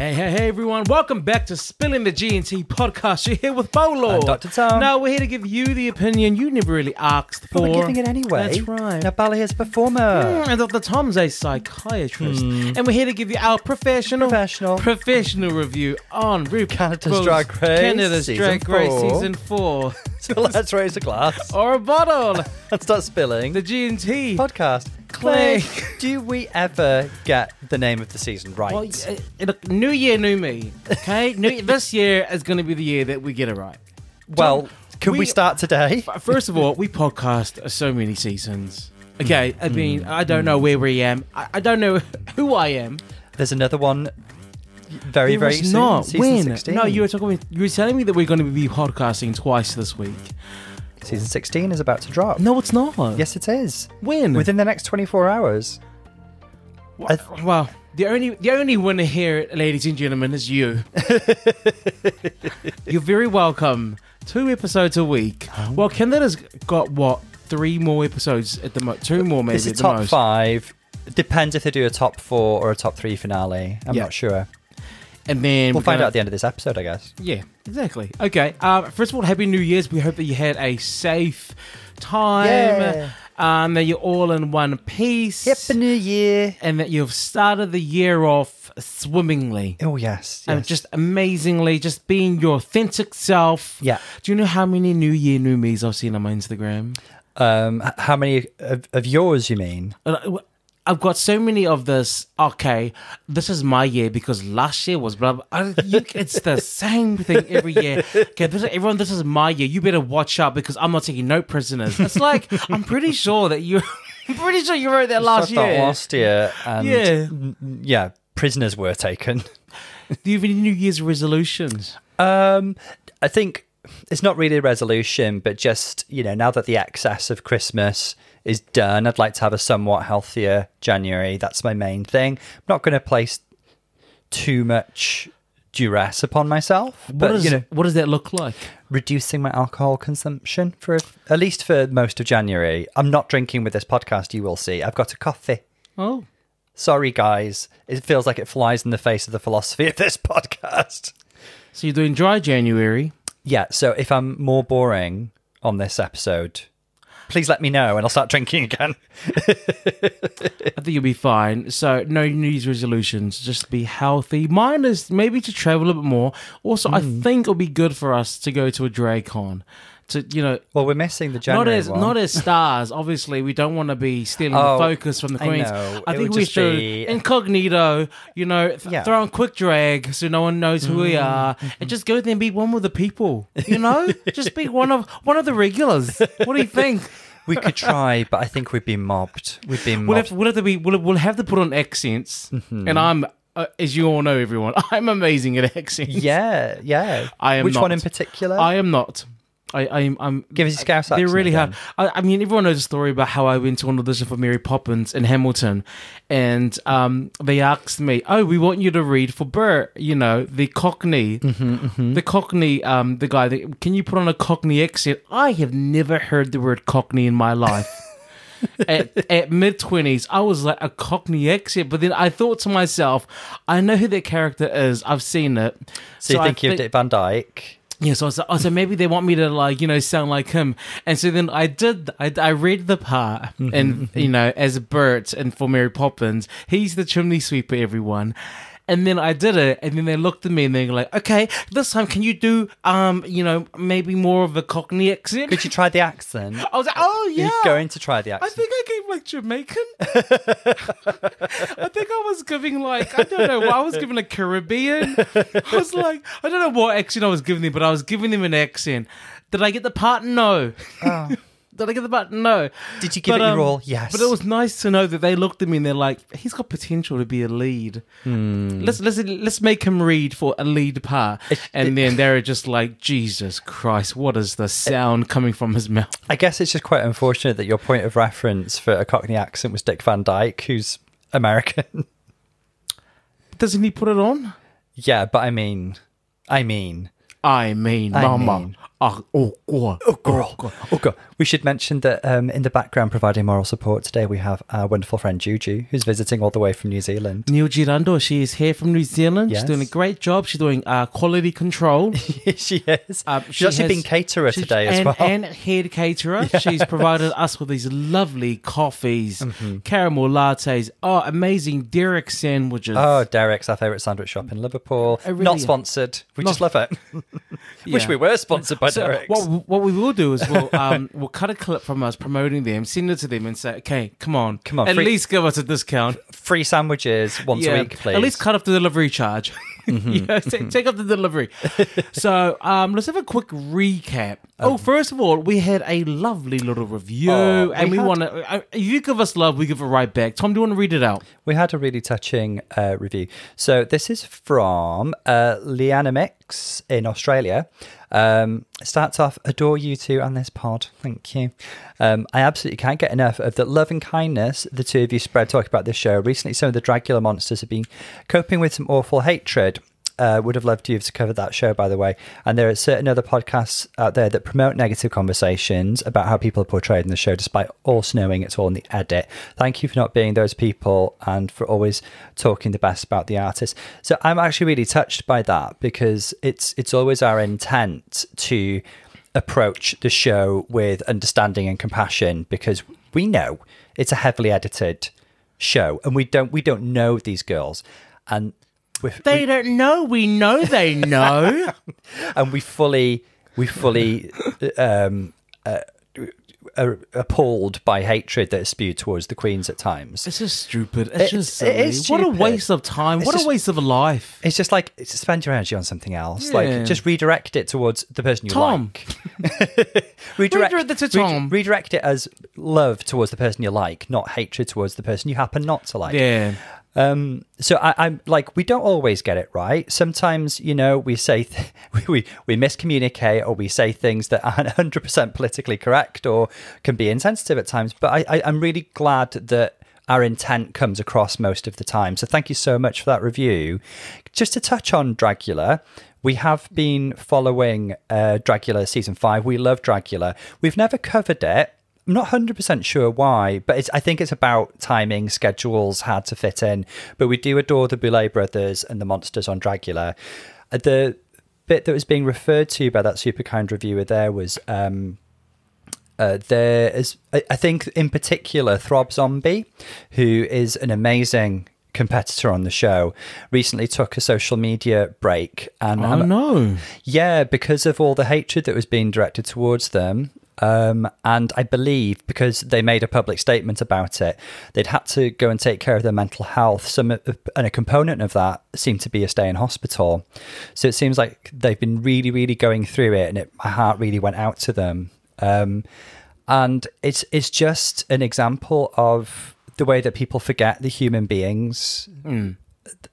Hey, hey, hey, everyone. Welcome back to Spilling the G&T podcast. You're here with Paulo. I'm Dr. Tom. Now, we're here to give you the opinion you never really asked for. But we're giving it anyway. That's right. Now, Paulo is a performer. Mm, And Dr. Tom's a psychiatrist. And we're here to give you our professional. Professional. professional review on RuPaul's Canada's Drag Race, Canada's season Drag Race four. season 4. So let's raise a glass or a bottle. and start spilling. The G&T. podcast. Clay. Do we ever get the name of the season right? Well, uh, new year, new me. Okay? new, this year is going to be the year that we get it right. Well, can we, we- start today? First of all, we podcast so many seasons. Okay, I Hmm. mean, I don't know where we am. I, I don't know who I am. There's another one very, There very soon. not. When? 16. No, you were talking. You were telling me that we're going to be podcasting twice this week. Season 16 is about to drop. No, it's not. Yes, it is. When? Within the next 24 hours. I th- well, the only the only winner here, ladies and gentlemen, is you. You're very welcome. Two episodes a week. Oh. Well, Canada's got what? Three more episodes at the most. Two more maybe It's a at the top most. five. Depends if they do a top four or a top three finale. I'm Yeah. not sure. And then We'll find gonna- out at the end of this episode, I guess. Yeah, exactly. Okay. Um, first of all, happy New Year's. We hope that you had a safe time. Yeah. Um, that you're all in one piece. Happy New Year. and that you've started the year off swimmingly. Oh, yes. And just amazingly, just being your authentic self. Yeah. Do you know how many New Year, New Me's I've seen on my Instagram? Um, how many of, of yours, you mean? I've got so many of this. Okay, this is my year because last year was blah. blah. I- you- It's the same thing every year. Okay, this, everyone, this is my year. You better watch out because I'm not taking no prisoners. It's like I'm pretty sure that you. I'm pretty sure you wrote that last year. last year. And Yeah. yeah, prisoners were taken. Do you have any New Year's resolutions? Um, I think it's not really a resolution, but just, you know, now that the excess of Christmas is done, I'd like to have a somewhat healthier January. That's my main thing. I'm not going to place too much duress upon myself, What but, does you know, what does that look like? reducing my alcohol consumption for at least for most of January. I'm not drinking with this podcast, you will see. I've got a coffee. Oh, Sorry, guys. It feels like it flies in the face of the philosophy of this podcast. so you're doing dry January. Yeah, so if I'm more boring on this episode, please let me know and I'll start drinking again. I think you'll be fine. So no New Year's resolutions. Just be healthy. Mine is maybe to travel a bit more. Also, I Hmm. think it'll be good for us to go to a drag con. To you know, Well, we're missing the not as one. not as stars. Obviously, we don't want to be stealing Oh, the focus from the I queens. know. I think we should be- incognito. You know, th- Yeah. throw on quick drag so no one knows who Mm. we are, and just go there and be one with the people. You know, just be one of one of the regulars. What do you think? we could try, but I think we'd be mobbed. We'd be We'll mobbed. have, we'll have to be we'll, we'll have to put on accents, Mm-hmm. and I'm uh, as you all know, everyone, I'm amazing at accents. yeah, yeah. I am Which one in particular? I am not. I, I'm. I'm Give us Scouse They're really hard. again. I, I mean, everyone knows the story about how I went to an audition for Mary Poppins in Hamilton, and um, they asked me, "Oh, we want you to read for Bert. You know, the Cockney, Mm-hmm, the Cockney, um, the guy. That, can you put on a Cockney accent? I have never heard the word Cockney in my life." at, at mid twenties, I was like a Cockney accent, but then I thought to myself, I know who that character is. I've seen it. so you I think you're think- Van Dyke? Yeah, so I was like, oh, so maybe they want me to like, you know, sound like him. And so then I did, I, I read the part and, mm-hmm, you mm-hmm. know, as Bert and for Mary Poppins, he's the chimney sweeper, everyone. And then I did it, and then they looked at me and they were like, okay, this time can you do, um, you know, maybe more of a Cockney accent? Could you try the accent? I was like, oh, yeah. You're going to try the accent. I think I gave like Jamaican. I think I was giving like I don't know. I was giving a Caribbean. I was like I don't know what accent I was giving them, but I was giving them an accent. Did I get the part? No. Did I get the part? No. Did you give But, it your um, all? Yes. But it was nice to know that they looked at me and they're like, he's got potential to be a lead. Hmm. Let's let's let's make him read for a lead part. And then they're just like, Jesus Christ, what is the sound coming from his mouth? I guess it's just quite unfortunate that your point of reference for a Cockney accent was Dick Van Dyke, who's American. Doesn't he put it on? yeah, but I mean, I mean, I mean, I mama. mean. Oh, oh, God. Oh, girl. Oh, God. We should mention that um, in the background, providing moral support today, we have our wonderful friend Juju, who's visiting all the way from New Zealand. Neil Girando, she is here from New Zealand. Yes. She's doing a great job. She's doing uh, quality control. she is. Um, She's she actually has- been caterer today as and, well. And head caterer. She's provided us with these lovely coffees, Mm-hmm. caramel lattes, oh, amazing Derek sandwiches. Oh, Derek's our favourite sandwich shop in Liverpool. Really- Not sponsored. We just love it. Wish Yeah. we were sponsored by So what, what we will do is we'll um, we'll cut a clip from us promoting them, send it to them, and say, "Okay, come on, Come on, at free- least give us a discount. Free sandwiches once a week, please. At least cut off the delivery charge. Mm-hmm. yeah, take, take off the delivery. so um, let's have a quick recap. oh, first of all, we had a lovely little review, Oh, and we we, want to. Uh, you give us love, we give it right back. Tom, do you want to read it out? We had a really touching uh, review. So this is from uh, Mix in Australia. Um, starts off, adore you two and this pod. Thank you. Um, I absolutely can't get enough of the love and kindness the two of you spread talking about this show. Recently, some of the Dragula monsters have been coping with some awful hatred. Uh, would have loved you to cover that show, by the way. And there are certain other podcasts out there that promote negative conversations about how people are portrayed in the show, despite also knowing it's all in the edit. Thank you for not being those people and for always talking the best about the artist. So I'm actually really touched by that because it's it's always our intent to approach the show with understanding and compassion because we know it's a heavily edited show and we don't we don't know these girls and we They don't know. We know they know. and we fully we fully um uh, are appalled by hatred that is spewed towards the queens at times it's just stupid. It's, It- just it silly. is What a waste of time. It's what just- a waste of a life. it's just like it's spend your energy on something else Yeah. like just redirect it towards the person you Tom. like redirect, Redirect it to Tom. redirect it as love towards the person you like not hatred towards the person you happen not to like Yeah. Um, so I, I'm like, we don't always get it right. Sometimes, you know, we say th- we, we miscommunicate or we say things that aren't 100 percent politically correct or can be insensitive at times. But I, I, I'm really glad that our intent comes across most of the time. So thank you so much for that review. Just to touch on Dragula. We have been following uh, Dragula season five. We love Dragula. We've never covered it. I'm not 100% sure why, but it's, I think it's about timing, schedules, had to fit in. But we do adore the Boulet brothers and the monsters on Dragula. Uh, The bit that was being referred to by that super kind reviewer there was um, uh, there is, I, think, in particular, Throb Zombie, who is an amazing competitor on the show, recently took a social media break. And Oh no. yeah, because of all the hatred that was being directed towards them. Um, and I believe because they made a public statement about it, they'd had to go and take care of their mental health. Some and a component of that seemed to be a stay in hospital. So it seems like they've been really, really going through it, and it, my heart really went out to them. Um, and it's it's just an example of the way that people forget the human beings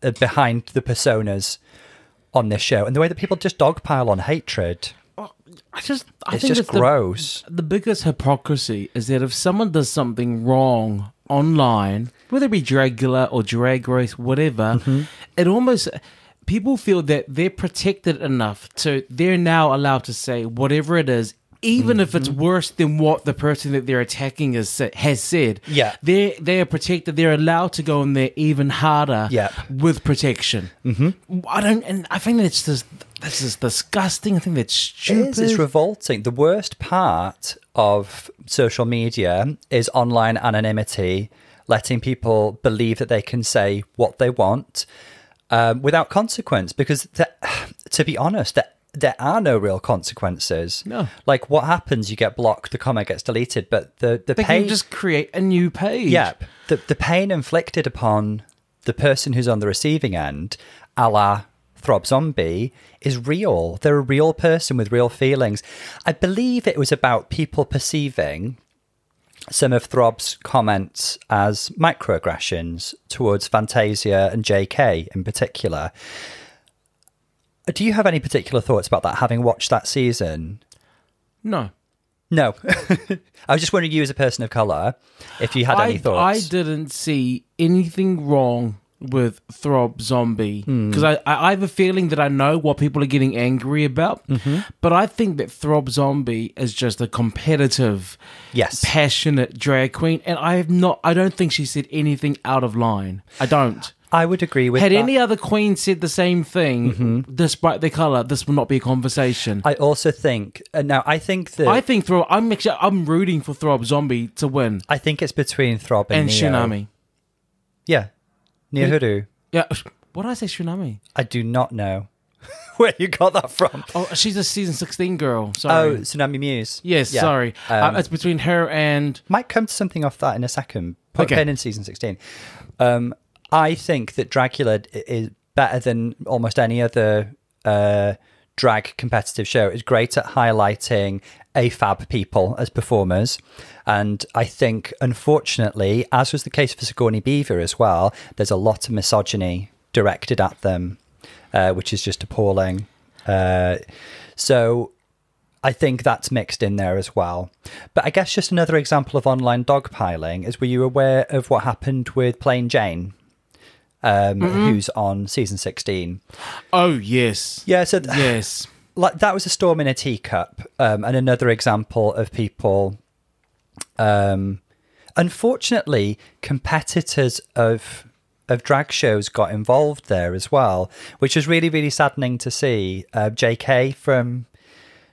uh, behind the personas on this show, and the way that people just dogpile on hatred. I just, I It's think just it's the- gross. The, biggest hypocrisy is that if someone does something wrong online, whether it be Dragula or Drag Race, whatever, Mm-hmm. it almost people feel that they're protected enough to they're now allowed to say whatever it is. Even if Mm-hmm. it's worse than what the person that they're attacking has, sa- has said, Yeah. they they are protected. They're allowed to go in there even harder, Yeah. with protection. Mm-hmm. I don't, and I think that's just that's is disgusting. I think that's It stupid. is. It's revolting. The worst part of social media is online anonymity, letting people believe that they can say what they want um, without consequence. Because, the, to be honest, there, there are no real consequences. No. Like what happens? You get blocked. The comment gets deleted. But the the they pain, can just create a new page. yeah, the the pain inflicted upon the person who's on the receiving end, a la Throb Zombie, is real. They're a real person with real feelings. I believe it was about people perceiving some of Throb's comments as microaggressions towards Fantasia and JK in particular. Do you have any particular thoughts about that, having watched that season? No. No. I was just wondering, you as a person of colour, if you had I, any thoughts. I didn't see anything wrong with Throb Zombie Hmm. because I, I I have a feeling that I know what people are getting angry about, Mm-hmm. but I think that Throb Zombie is just a competitive, Yes. passionate drag queen, and I have not. I don't think she said anything out of line. I don't. I would agree with Had that. Mm-hmm. any other queen said the same thing, despite their color, this would not be a conversation. I also think uh, now. I think that I think Throb. I'm actually I'm rooting for Throb Zombie to win I think it's between Throb and, and Neo. Tsunami. Yeah, Niohuru. Yeah, what did I say, Tsunami? I do not know where you got that from. Oh, she's a season 16 girl. Sorry. Oh, Xunami Muse. yes, Yeah. sorry. Um, uh, it's between her and. might come to something off that in a second. Put Okay. a pin in season 16. Um, I think that Dragula is better than almost any other uh, drag competitive show. It's great at highlighting AFAB people as performers. And I think, unfortunately, as was the case for Sigourney Beaver as well, there's a lot of misogyny directed at them, uh, which is just appalling. Uh, so I think that's mixed in there as well. But I guess just another example of online dogpiling is were you aware of what happened with Plane Jane, um, who's on season 16? Oh, yes. Yeah, so th- Yes. Like that was a storm in a teacup, um, and another example of people. Um, unfortunately, competitors of of drag shows got involved there as well, which was really really saddening to see. Uh, J.K. from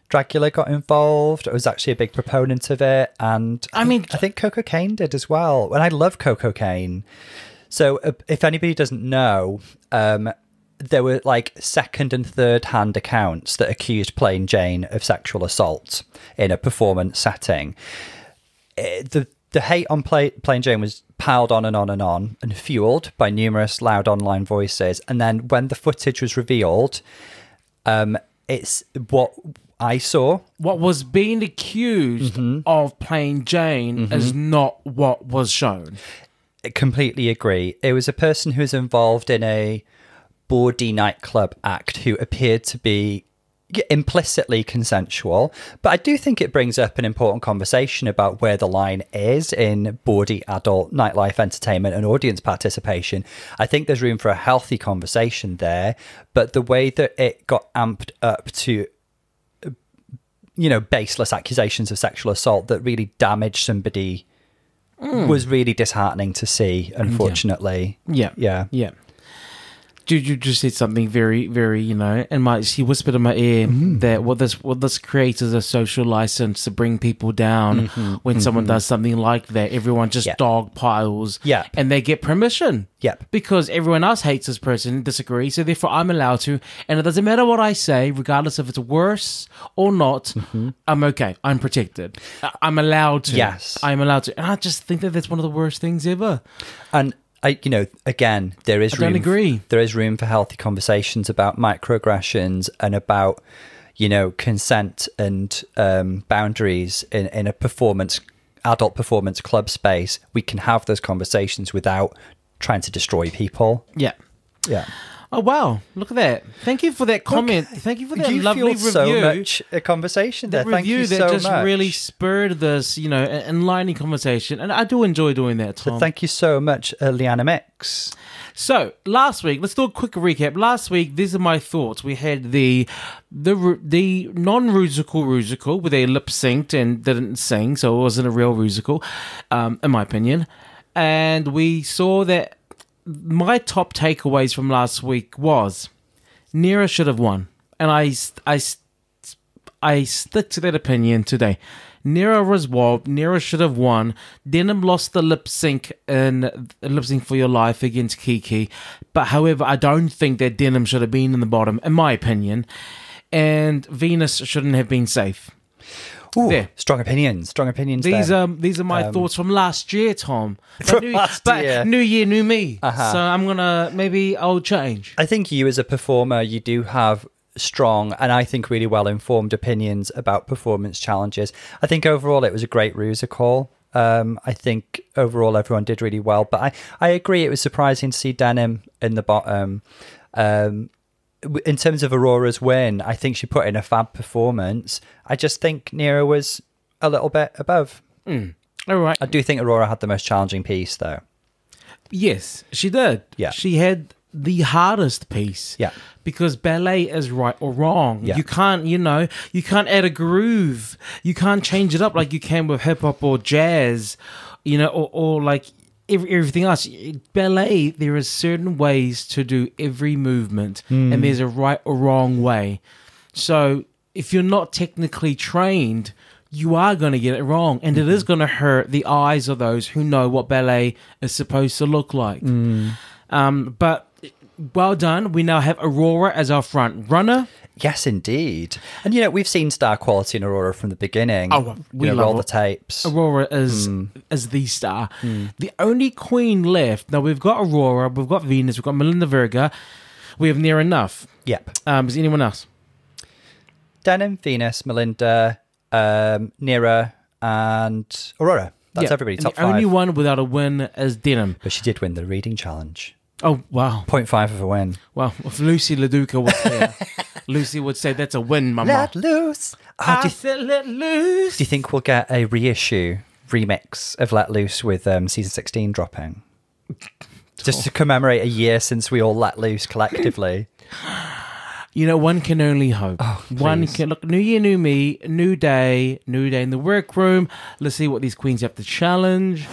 Dragula got involved. I was actually a big proponent of it, and I mean- I think Coco Kane did as well. And I love Coco Kane. So, uh, if anybody doesn't know, um, there were like second and third hand accounts that accused Plane Jane of sexual assault in a performance setting. Eh, the the hate on Play, Plane Jane was piled on and on and on and fueled by numerous loud online voices. And then when the footage was revealed, um, it's what I saw. What was being accused Mm-hmm. of Plane Jane is not what was shown. I completely agree. It was a person who was involved in a bawdy nightclub act who appeared to be implicitly consensual. But I do think it brings up an important conversation about where the line is in bawdy adult nightlife entertainment and audience participation. I think there's room for a healthy conversation there. But the way that it got amped up to you know, baseless accusations of sexual assault that really damaged somebody mm. was really disheartening to see, unfortunately. Yeah. Yeah. Yeah. Juju just said something very, very, you know, and my she whispered in my ear Mm-hmm. that what this what this creates is a social license to bring people down when someone does something like that. Everyone just Mm-hmm. Yeah. dog piles, Yeah. and they get permission, Yep. because everyone else hates this person, disagrees, so therefore I'm allowed to, and it doesn't matter what I say, regardless if it's worse or not. Mm-hmm. I'm okay. I'm protected. I'm allowed to. Yes. I'm allowed to, and I just think that that's one of the worst things ever. And I, you know, again, there is I don't room. agree. There is room for healthy conversations about microaggressions and about, you know, consent and um, boundaries in in a performance, adult performance club space. We can have those conversations without trying to destroy people. Yeah. Yeah. Oh wow! Look at that. Thank you for that comment. Thank you for that you lovely fueled so review. much a conversation there. that Thank review you that so just much. really spurred this, you know, enlightening conversation, and I do enjoy doing that. Tom. Thank you so much, uh, Liana Mix. So last week, let's do a quick recap. Last week, these are my thoughts. We had the the the non rusical rusical where they lip synced and didn't sing, so it wasn't a real rusical, um, in my opinion. And we saw that my top takeaways from last week was Nearah should have won, and I I I stick to that opinion today. Nearah was robbed. Nearah should have won. Denim lost the lip sync in lip sync for your life against Kiki, but however, I don't think that Denim should have been in the bottom, in my opinion. And Venus shouldn't have been safe. Ooh, There. strong opinions. Strong opinions. These there. are these are my thoughts from last year, Tom. But From new, last year. new year, new me. Uh-huh. So I'm gonna maybe I'll change. I think you, as a performer, you do have strong and I think really well informed opinions about performance challenges. I think overall it was a great Rusical. Um, I think overall everyone did really well, but I, I agree it was surprising to see Denim in the bottom. Um, in terms of Aurora's win, I think she put in a fab performance. I just think Nearah was a little bit above. Hmm. All right. I do think Aurora had the most challenging piece, though. Yes, she did. Yeah. She had the hardest piece. Yeah. Because ballet is right or wrong. Yeah. You can't, you know, you can't add a groove. You can't change it up like you can with hip hop or jazz, you know, or, or like everything else. Ballet, there are certain ways to do every movement, and hmm. there's a right or wrong way. So if you're not technically trained, you are going to get it wrong, and it mm-hmm. is going to hurt the eyes of those who know what ballet is supposed to look like. Hmm. Um, but well done. We now have Aurora as our front runner. Yes, indeed. And you know, we've seen star quality in Aurora from the beginning. Oh, we you know, love roll it. the tapes. Aurora is is the star. The only queen left. Now we've got Aurora, we've got Venus, we've got Melinda Verga. We have Nearah Nuff. Yep. Um, is anyone else? Denim, Venus, Melinda, um, Nearah, and Aurora. That's Yeah, everybody. Top the only one without a win is Denim. But she did win the reading challenge. Oh wow, Point five of a win. well if Lucy Leduca was here, Lucy would say that's a win, Mama. Let loose. Oh, I do, you, said let loose. do you think we'll get a reissue remix of Let Loose with um, season 16 dropping? Just to commemorate a year since we all let loose collectively. You know, one can only hope. one please. can look. New year, new me, new day, new day in the workroom. Let's see what these queens have to challenge.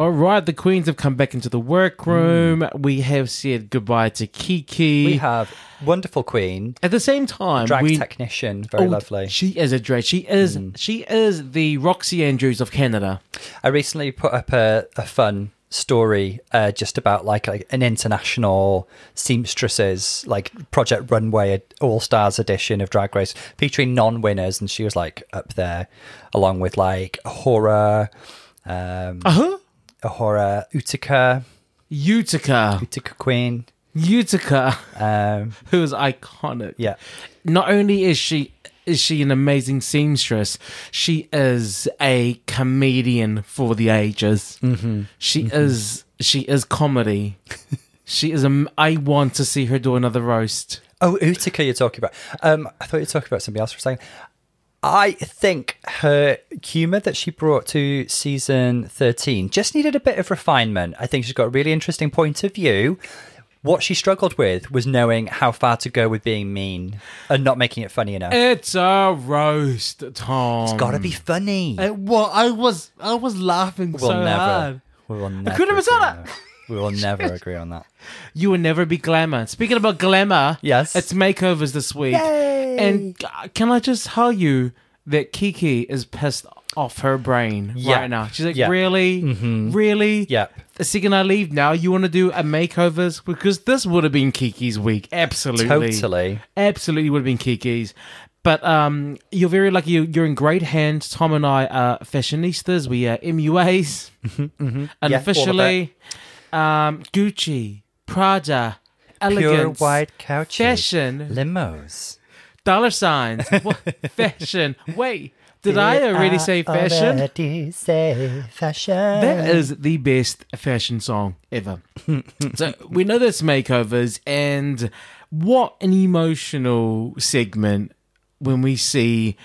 All right, the queens have come back into the workroom. We have said goodbye to Kiki. We have wonderful queen, At the same time, drag we technician, very Oh, lovely. She is a drag. She is. Mm. She is the Roxxxy Andrews of Canada. I recently put up a, a fun story uh, just about like a, an international seamstresses like Project Runway All Stars edition of Drag Race featuring non-winners, and she was like up there along with like horror, um, Uh huh. A horror Utica, Utica. Utica Queen. Utica, Um, who is iconic. yeah, not only is she is she an amazing seamstress, she is a comedian for the ages. Mm-hmm. She is she is comedy. she is a. I want to see her do another roast. Oh, Utica, you're talking about. Um, I thought you were talking about somebody else for a second. I think her humour that she brought to season 13 just needed a bit of refinement. I think she's got a really interesting point of view. What she struggled with was knowing how far to go with being mean and not making it funny enough. It's a roast, Tom. it's got to be funny. Uh, well, I was I was laughing we'll so never. hard. We will never. I couldn't have said that. We will never agree on that. You will never be glamour. Speaking about glamour, Yes. it's makeovers this week. Yay. And uh, can I just tell you that Kiki is pissed off her brain Yeah. right now? She's like, Yeah. really, really? Yep. The second I leave now, you want to do a makeovers because this would have been Kiki's week. Absolutely, Totally. absolutely would have been Kiki's. But um, you're very lucky. You're, you're in great hands. Tom and I are fashionistas. We are MUAs, unofficially. Um, Gucci, Prada, Pure elegance, white couches. fashion, Limos. dollar signs, what, fashion. Wait, did I already say fashion? Already say fashion. That is the best fashion song ever. so we know there's makeovers, and what an emotional segment when we see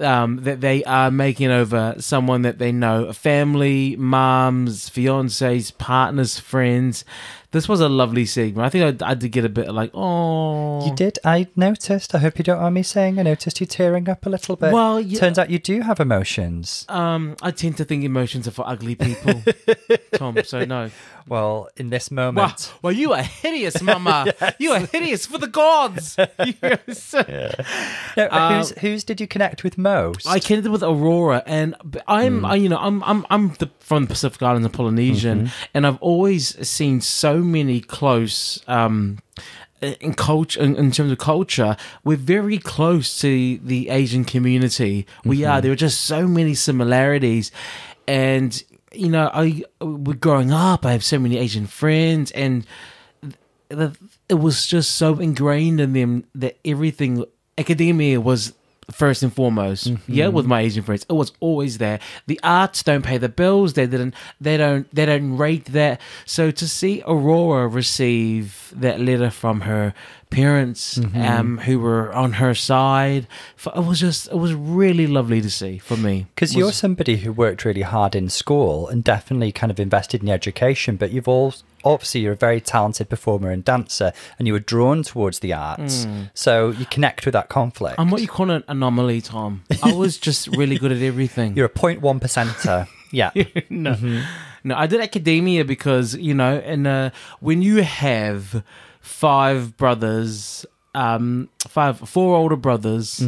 um, that they are making over someone that they know, family, moms, fiancés, partners, friends. This was a lovely segment. I think I, I did get a bit like, oh, You did. I noticed. I hope you don't mind me saying. I noticed you tearing up a little bit. Well, yeah. turns out you do have emotions. Um, I tend to think emotions are for ugly people, Tom. So no. Well, in this moment, well, you are hideous, Mama. You are hideous for the gods. Are so- No, Um, who's whose did you connect with most? I connected with Aurora, and I'm, I, you know, I'm, I'm, I'm the, from the Pacific Islands and Polynesian, and I've always seen so many close. Um, in culture, in, in terms of culture, we're very close to the Asian community. We are. There are just so many similarities, and you know, I we're growing up. I have so many Asian friends, and the, it was just so ingrained in them that everything academia was first and foremost. Mm-hmm. Yeah, with my Asian friends, it was always there. The arts don't pay the bills. They didn't. They don't. They don't rate that. So to see Aurora receive that letter from her parents, Mm-hmm. um, who were on her side, it was just. It was really lovely to see for me. Because you're somebody who worked really hard in school and definitely kind of invested in education, but you've all obviously you're a very talented performer and dancer, and you were drawn towards the arts, so you connect with that conflict. I'm what you call an anomaly, Tom. I was just really good at everything. You're a 0.1 percenter. yeah. no, no. I did academia because you know, and uh, when you have five brothers, um, five, four older brothers,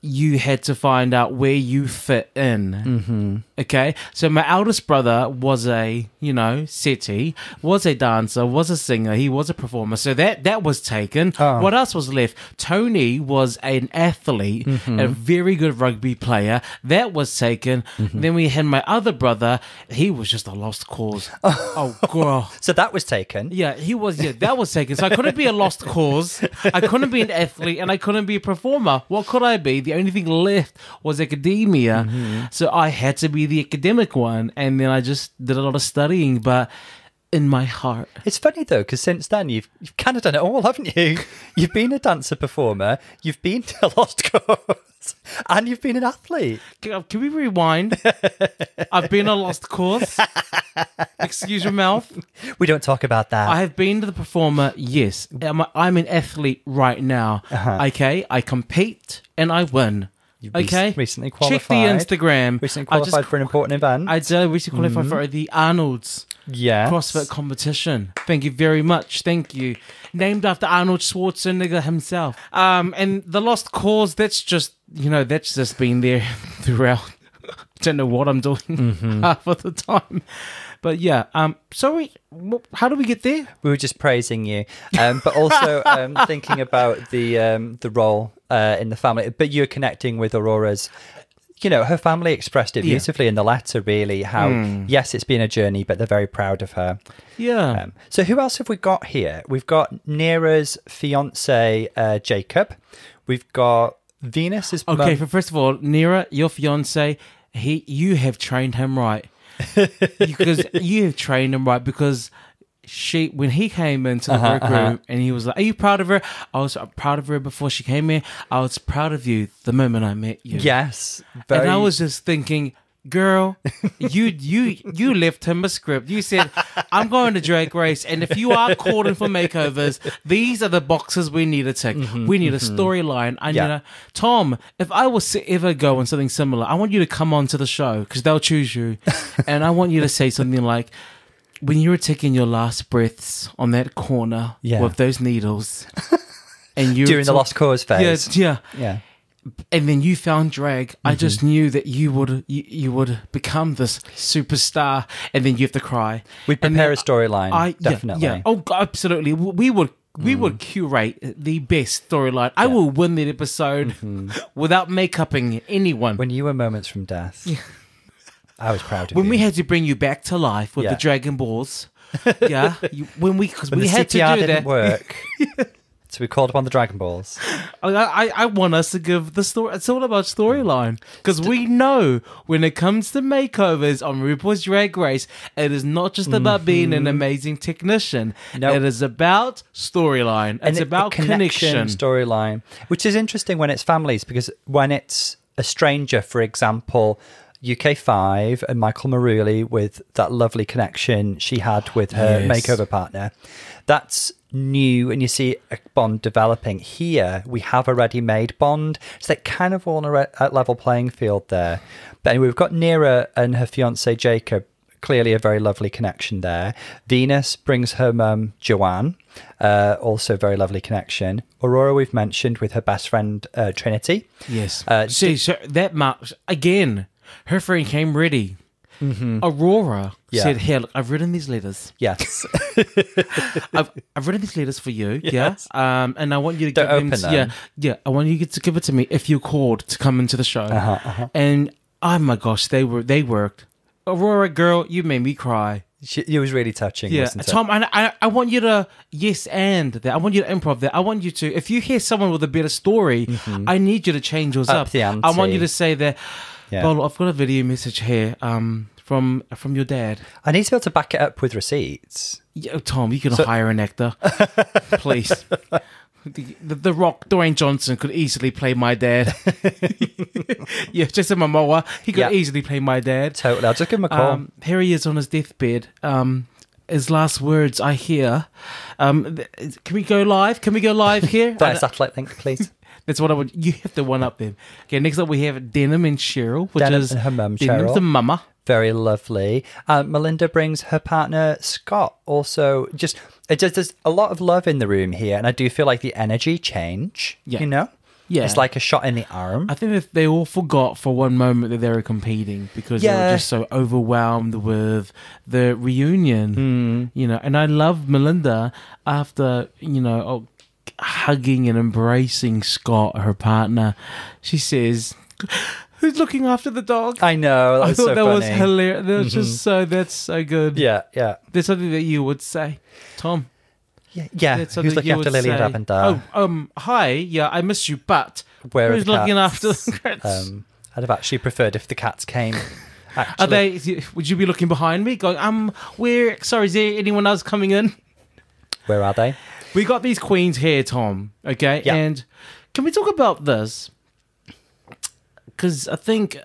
you had to find out where you fit in. Mm-hmm. Okay, so my eldest brother was a, you know, SETI, was a dancer, was a singer, he was a performer. So that that was taken. Oh. What else was left? Tony was an athlete, mm-hmm. a very good rugby player. That was taken. Mm-hmm. Then we had my other brother. He was just a lost cause. oh, oh girl. So that was taken. Yeah, he was. Yeah, that was taken. So I couldn't be a lost cause. I couldn't be an athlete, and I couldn't be a performer. What could I be? The only thing left was academia. Mm-hmm. So I had to be the academic one, and then I just did a lot of studying. But in my heart, It's funny though, because since then you've you've kind of done it all, haven't you? You've been a dancer performer, you've been a lost cause, and you've been an athlete. can, uh, can we rewind? I've been a lost cause. Excuse your mouth. We don't talk about that. I have been to the performer, yes. I'm, I'm an athlete right now. Uh-huh. Okay, I compete and I win. You've rec- Okay, recently Check the qualified. Instagram. Recently I just- qualified for an important event. I did recently qualify for the Arnold's yes. CrossFit competition. Thank you very much. Thank you. Named after Arnold Schwarzenegger himself. Um, and the lost cause. That's just you know that's just been there throughout. Don't know what I'm doing half of the time. But yeah, um, sorry, how do we get there? we were just praising you, um, but also um, thinking about the um, the role uh, in the family. But you're connecting with Aurora's. You know, her family expressed it Yeah. beautifully in the letter. Really, how yes, it's been a journey, but they're very proud of her. Yeah. Um, so who else have we got here? We've got Nearah's fiance uh, Jacob. We've got Venus's Okay, mum- first of all, Nearah, your fiance, he, you have trained him right because you have trained him right because she, when he came into the Uh-huh, workroom and he was like, "Are you proud of her?" I was proud of her before she came in. I was proud of you the moment I met you. yes, very, and I was just thinking. Girl, you you you left him a script. You said, "I'm going to Drag Race, and if you are calling for makeovers, these are the boxes we need to tick. we need a storyline. I Mm-hmm, Yeah. need a Tom. If I was to ever go on something similar, I want you to come on to the show because they'll choose you, and I want you to say something like, "When you were taking your last breaths on that corner Yeah. with those needles, and you during the talk- Lost Cause yeah, phase. yeah." yeah. and then you found drag. Mm-hmm. I just knew that you would you, you would become this superstar, and then you have to cry. We prepare a storyline, I yeah, definitely. Mm. Yeah, Oh, absolutely. We would we would curate the best storyline. I will win that episode without makeuping anyone. Mm-hmm. When you were moments from death, I was proud of When we had to bring you back to life with Yeah. the Dragon Balls, yeah. You, when we because when we the had CPR to do didn't that. work, so we called upon the Dragon Balls. I, I, I want us to give the story. It's all about storyline because we know when it comes to makeovers on RuPaul's Drag Race, it is not just about being an amazing technician. Mm-hmm. No. it is about storyline. It's it- about connection. storyline, which is interesting when it's families because when it's a stranger, for example, UK5 and Michael Marouli with that lovely connection she had with her Yes. makeover partner, that's new and you see a bond developing. Here, we have a ready made bond. So they're kind of all on a re- level playing field there. But anyway, we've got Nearah and her fiance Jacob clearly a very lovely connection there. Venus brings her mum Joanne, uh, also very lovely connection. Aurora we've mentioned with her best friend uh, Trinity. yes. Uh, See, so that marks again. Her friend came ready. Aurora Mm-hmm. Yeah. said, "Here, look, I've written these letters. Yes, I've, I've written these letters for you. Yes. Yeah. Um, and I want you to Don't give them. to- them. Yeah. Yeah. I want you to give it to me if you called to come into the show. Uh-huh, And oh my gosh, they were they worked. Aurora, girl, you made me cry. She, it was really touching, Yeah, wasn't it? Tom, I, I, I want you to yes and that. I want you to improv that. I want you to, if you hear someone with a better story, I need you to change yours Mm-hmm. Up up. the I want you to say that. Yeah. Well, I've got a video message here um, from from your dad. I need to be able to back it up with receipts. Yeah, Tom, you can hire an actor, please. The, the, Rock, Dwayne Johnson could easily play my dad. yeah, Jason Momoa, he could Yeah. easily play my dad. Totally. I'll just give him a call. Um, here he is on his deathbed. Um, his last words I hear. Um, can we go live? Can we go live here? Via satellite link, please. That's what I would. You have to one up them. Okay, next up we have Denim and Cheryl, which Denim is and her mum, Denim's Cheryl. the mama. Very lovely. Uh, Melinda brings her partner Scott. Also, just it just there's a lot of love in the room here, and I do feel like the energy change. Yeah. You know. Yeah. It's like a shot in the arm. I think that they all forgot for one moment that they were competing because they Yeah. were just so overwhelmed with the reunion. You know, and I love Melinda after you know oh, hugging and embracing Scott, her partner. She says, "Who's looking after the dog?" I know. That I thought so that was hilarious. That was just so. That's so good. Yeah, yeah, There's something that you would say, Tom. yeah. yeah. Who's looking after Lily say. Lavender? Oh, um, hi. Yeah, I miss you, but Where who's looking after the cats? Um, I'd have actually preferred if the cats came. Actually. Are they? Would you be looking behind me, going, um, where? Sorry, is there anyone else coming in? Where are they? We got these queens here, Tom. Okay, Yeah. and can we talk about this? Because I think,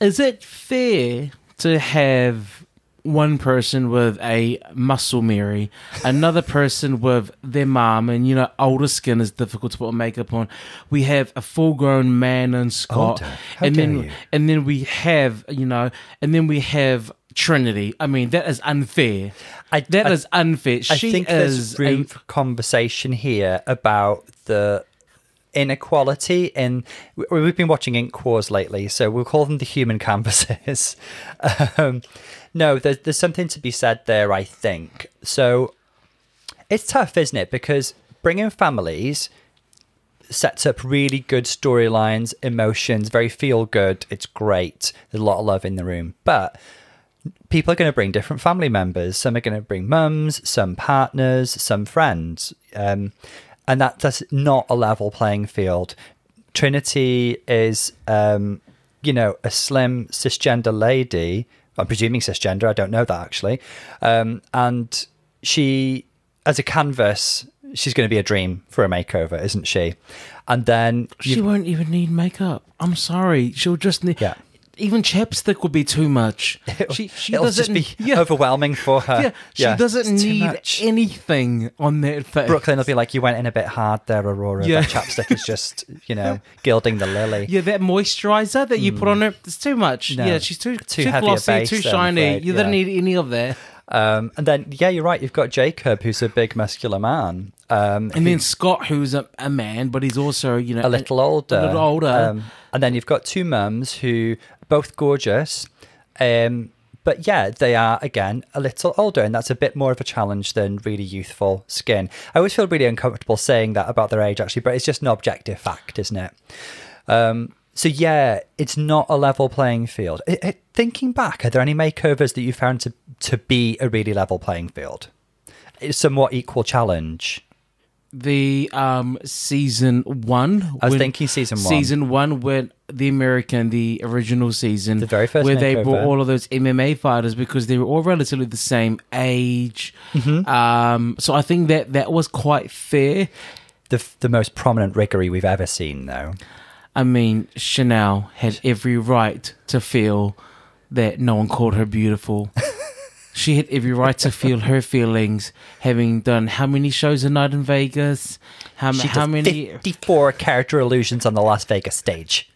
is it fair to have one person with a muscle Mary, another person with their mom, and you know, older skin is difficult to put makeup on. We have a full-grown man and Scott, and then you. and then we have you know, and then we have Trinity. I mean, that is unfair. I- That I- is unfair. I she think there's room a for conversation here about the inequality in we- we've been watching ink wars lately so we'll call them the human canvases um, no there's, there's something to be said there i think so it's tough isn't it because bringing families sets up really good storylines emotions very feel good it's great there's a lot of love in the room but people are going to bring different family members. Some are going to bring mums, some partners, some friends, um, and that that's not a level playing field. Trinity is, um, you know, a slim cisgender lady. I'm presuming cisgender. I don't know that actually, um, and she, as a canvas, she's going to be a dream for a makeover, isn't she? And then She won't even need makeup. I'm sorry. She'll just need. Yeah. Even chapstick would be too much. She she it'll doesn't just be yeah, overwhelming for her. yeah. She doesn't it's need anything on that face. Brooke Lynn will be like, you went in a bit hard there, Aurora. Yeah. That chapstick is just, you know, gilding the lily. Yeah, that moisturizer that you put on her, it's too much. No, yeah, she's too too too, glossy, base, too shiny. afraid, you don't need any of that. Um, and then, yeah, you're right. You've got Jacob, who's a big muscular man. Um, And then Scott, who's a, a man, but he's also you know a little older. A little older. Um, and then you've got two mums who both gorgeous. Um, but yeah, they are again a little older, and that's a bit more of a challenge than really youthful skin. I always feel really uncomfortable saying that about their age, actually, but it's just an objective fact, isn't it? Um, so yeah, it's not a level playing field. I- I- thinking back, are there any makeovers that you found to to be a really level playing field? It's somewhat equal challenge. The um season one. I was when- thinking season one. Season one, when the American, the original season, The very first where they brought all of those MMA fighters because they were all relatively the same age. Mm-hmm. Um, so I think that that was quite fair. The the most prominent riggery we've ever seen, though. I mean, Shannel had every right to feel that no one called her beautiful. she had every right to feel her feelings, having done how many shows a night in Vegas? How, She how many? 54 character illusions on the Las Vegas stage.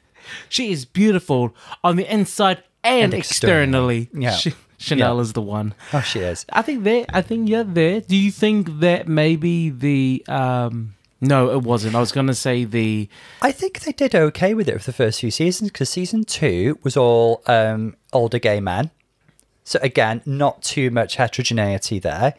She is beautiful on the inside and, And externally. externally. Yeah. She- Shannel Yeah. is the one. Oh, she is. I think that. I think yeah. There. Do you think that maybe the? um No, it wasn't. I was going to say the. I think they did okay with it for the first few seasons because season two was all um, older gay men. So again, not too much heterogeneity there.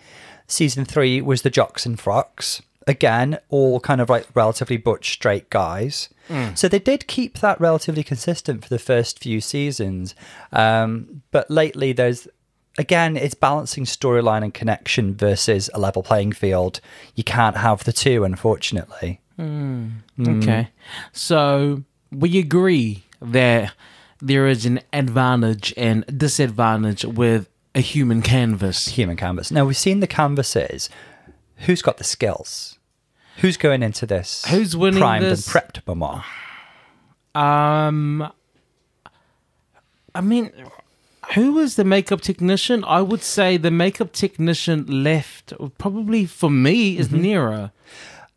Season three was the jocks and frocks. Again, all kind of like relatively butch straight guys. Hmm. So they did keep that relatively consistent for the first few seasons. Um, but lately, there's again, it's balancing storyline and connection versus a level playing field. You can't have the two, unfortunately. Hmm. Hmm. Okay. So we agree that there is an advantage and disadvantage with a human canvas. Human canvas. Now we've seen the canvases. Who's got the skills? Who's going into this? Who's winning primed this? and prepped, Mama? Um, I mean, who was the makeup technician? I would say the makeup technician left, probably for me, is Nearah.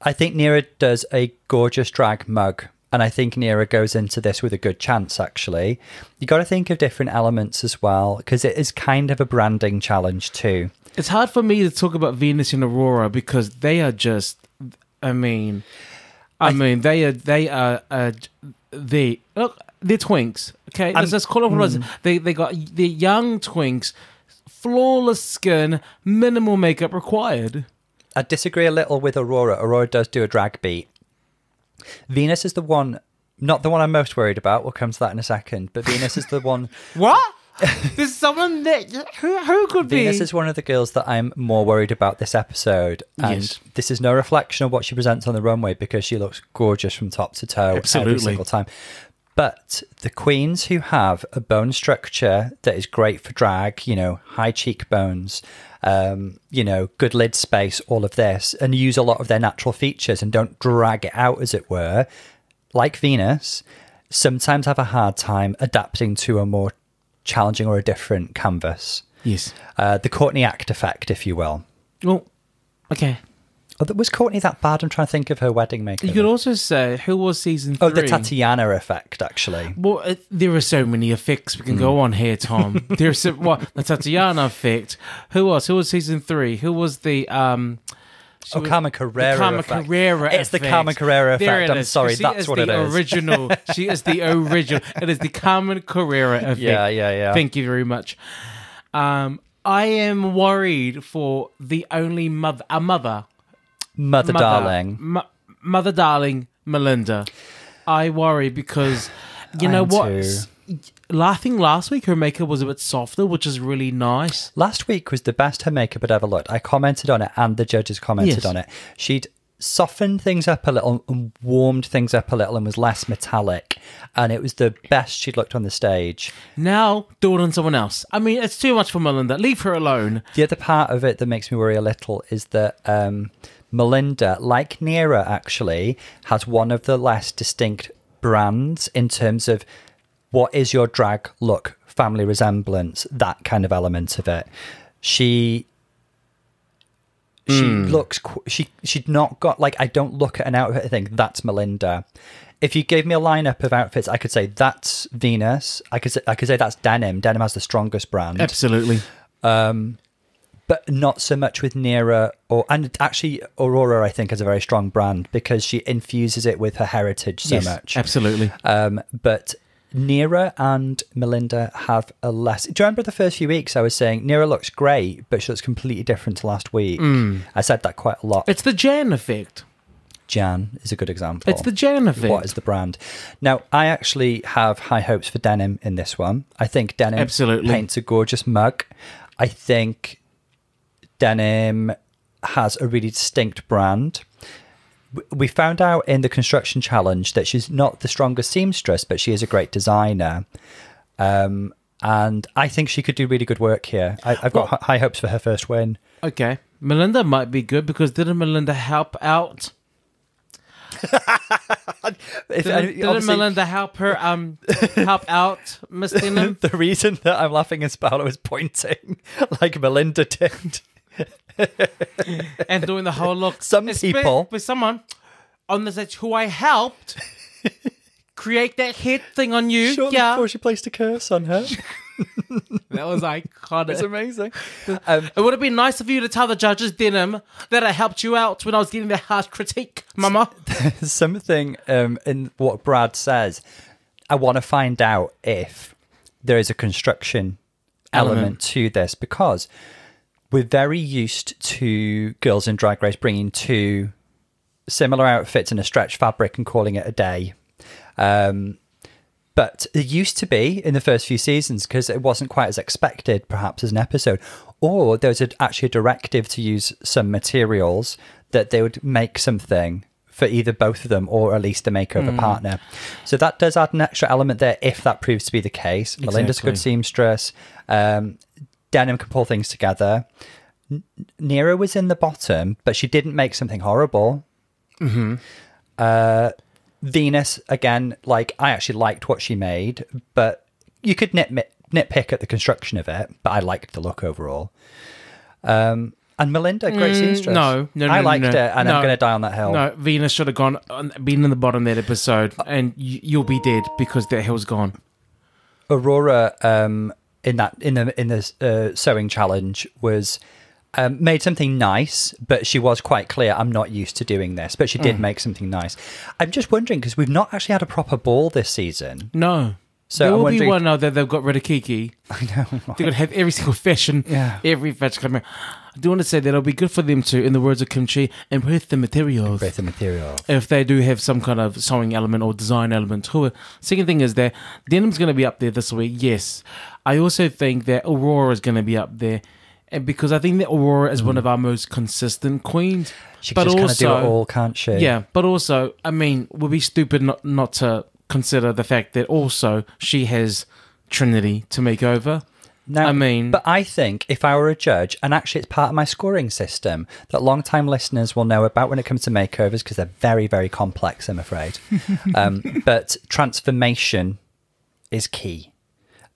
I think Nearah does a gorgeous drag mug. And I think Nearah goes into this with a good chance, actually. You got to think of different elements as well, because it is kind of a branding challenge, too. It's hard for me to talk about Venus and Aurora because they are just. I mean, I, mean they are they are uh, they look they're twinks. Okay, let's just call it what is. They they got the young twinks, flawless skin, minimal makeup required. I disagree a little with Aurora. Aurora does do a drag beat. Venus is the one, not the one I'm most worried about. We'll come to that in a second. But Venus is the one. What? There's someone that who who could be? Venus is one of the girls that I'm more worried about this episode. And Yes. this is no reflection of what she presents on the runway because she looks gorgeous from top to toe Absolutely. every single time. But the queens who have a bone structure that is great for drag, you know, high cheekbones, um, you know, good lid space, all of this, and use a lot of their natural features and don't drag it out, as it were, like Venus, sometimes have a hard time adapting to a more challenging or a different canvas. yes. Uh, the Courtney Act effect, if you will. Well, okay. Oh, was Courtney that bad? I'm trying to think of her wedding makeup. You could also say who was season three? Oh, the Tatiana effect, actually. Well, uh, there are so many effects we can Hmm. go on here, Tom. There's some, what the Tatiana effect. Who was? Who was season three? Who was the um? Oh, Carmen Carrera Carmen effect. Carrera. It's the. Carmen Carrera effect. I'm sorry, She that's what it is. Original. she is the original. It is the Carmen Carrera effect. Yeah, yeah, yeah. Thank you very much. Um, I am worried for the only mother, a mother, Mother, mother, darling. Mo- mother darling, Melinda. I worry because you know what? too. S- I think last week her makeup was a bit softer, which is really nice. Last week was the best her makeup had ever looked. I commented on it, and the judges commented Yes. on it. She'd softened things up a little and warmed things up a little and was less metallic. And it was the best she'd looked on the stage. Now do it on someone else. I mean, it's too much for Melinda. Leave her alone. The other part of it that makes me worry a little is that um, Melinda, like Nearah, actually has one of the less distinct brands in terms of what is your drag look, family resemblance, that kind of element of it. She she hmm. looks she she'd not got like I don't look at an outfit and think that's Melinda. If you gave me a lineup of outfits, I could say that's Venus. I could say I could say that's denim. Denim has the strongest brand Absolutely. Um, but not so much with Nearah or and actually Aurora I think has a very strong brand because she infuses it with her heritage so yes, much. Absolutely. Um, but Nearah and Melinda have a less. Do you remember the first few weeks I was saying Nearah looks great, but she looks completely different to last week? I said that quite a lot. It's the Jan effect. Jan is a good example. It's the Jan effect. What is the brand? Now, I actually have high hopes for denim in this one. I think denim Absolutely. paints a gorgeous mug. I think denim has a really distinct brand. We found out in the construction challenge that she's not the strongest seamstress, but she is a great designer. Um, and I think she could do really good work here. I, I've got Well- hi- high hopes for her first win. Okay. Melinda might be good because didn't Melinda help out? If, Didn't, didn't Melinda help her um help out Miss Denim? the reason that I'm laughing is Paulo is pointing like Melinda did. and doing the whole look. Some It's people- with, someone on the stage who I helped create that hit thing on you. Shortly yeah, before she placed a curse on her. that was iconic. It's amazing. Um, It would have been nice of you to tell the judges, Denim, that I helped you out when I was getting the harsh critique, Mama. something um, in what Brad says. I want to find out if there is a construction Element. to this because we're very used to girls in Drag Race bringing two similar outfits in a stretch fabric and calling it a day. Um, but it used to be in the first few seasons because it wasn't quite as expected, perhaps as an episode, or there was a, actually a directive to use some materials that they would make something for either both of them or at least a makeover Hmm. partner. So that does add an extra element there if that proves to be the case. Melinda's a good seamstress. Um, Denim can pull things together. N- Nearah was in the bottom, but she didn't make something horrible. Uh, Venus, again, like I actually liked what she made, but you could nitpick, nitpick at the construction of it, but I liked the look overall. Um, and Melinda, great seamstress. Mm, no, no, no, I liked no. it, and No. I'm going to die on that hill. No, Venus should have gone, uh, been in the bottom of that episode, and y- you'll be dead because that hill's gone. Aurora um, in that in the in the uh, sewing challenge was um, made something nice, but she was quite clear. I'm not used to doing this, but she Mm. did make something nice. I'm just wondering because we've not actually had a proper ball this season. No. So there I'm will be one now that they've got rid of Kiki. I know. They're going to have every single fashion, Yeah. every fashion coming. I do want to say that it'll be good for them to, in the words of Kim Chi, embrace the materials. Breath of material. if they do have some kind of sewing element or design element to it. Second thing is that denim's going to be up there this week. Yes, I also think that Aurora is going to be up there, and because I think that Aurora is one of our most consistent queens. She but just kind of also, do it all, can't she? yeah, but also, I mean, we'd be stupid not not to consider the fact that also she has Trinity to make over. Now, I mean- but I think if I were a judge, and actually it's part of my scoring system that long-time listeners will know about when it comes to makeovers because they're very, very complex, I'm afraid. um, but transformation is key.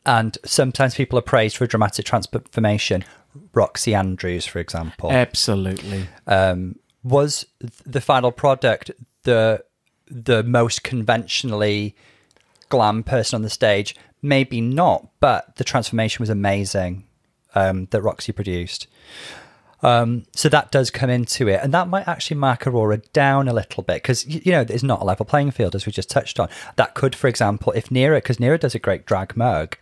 And sometimes people are praised for a dramatic transformation. Roxxxy Andrews, for example, Absolutely. um, was the final product the the most conventionally glam person on the stage? Maybe not, but the transformation was amazing um, that Roxxxy produced. Um, so that does come into it, and that might actually mark Aurora down a little bit because you know there's not a level playing field as we just touched on. That could, for example, if Nearah, because Nearah does a great drag mug,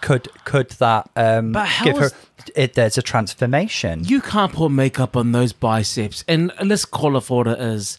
could could that um, give her? It, there's a transformation. You can't put makeup on those biceps, and let's call it for it is.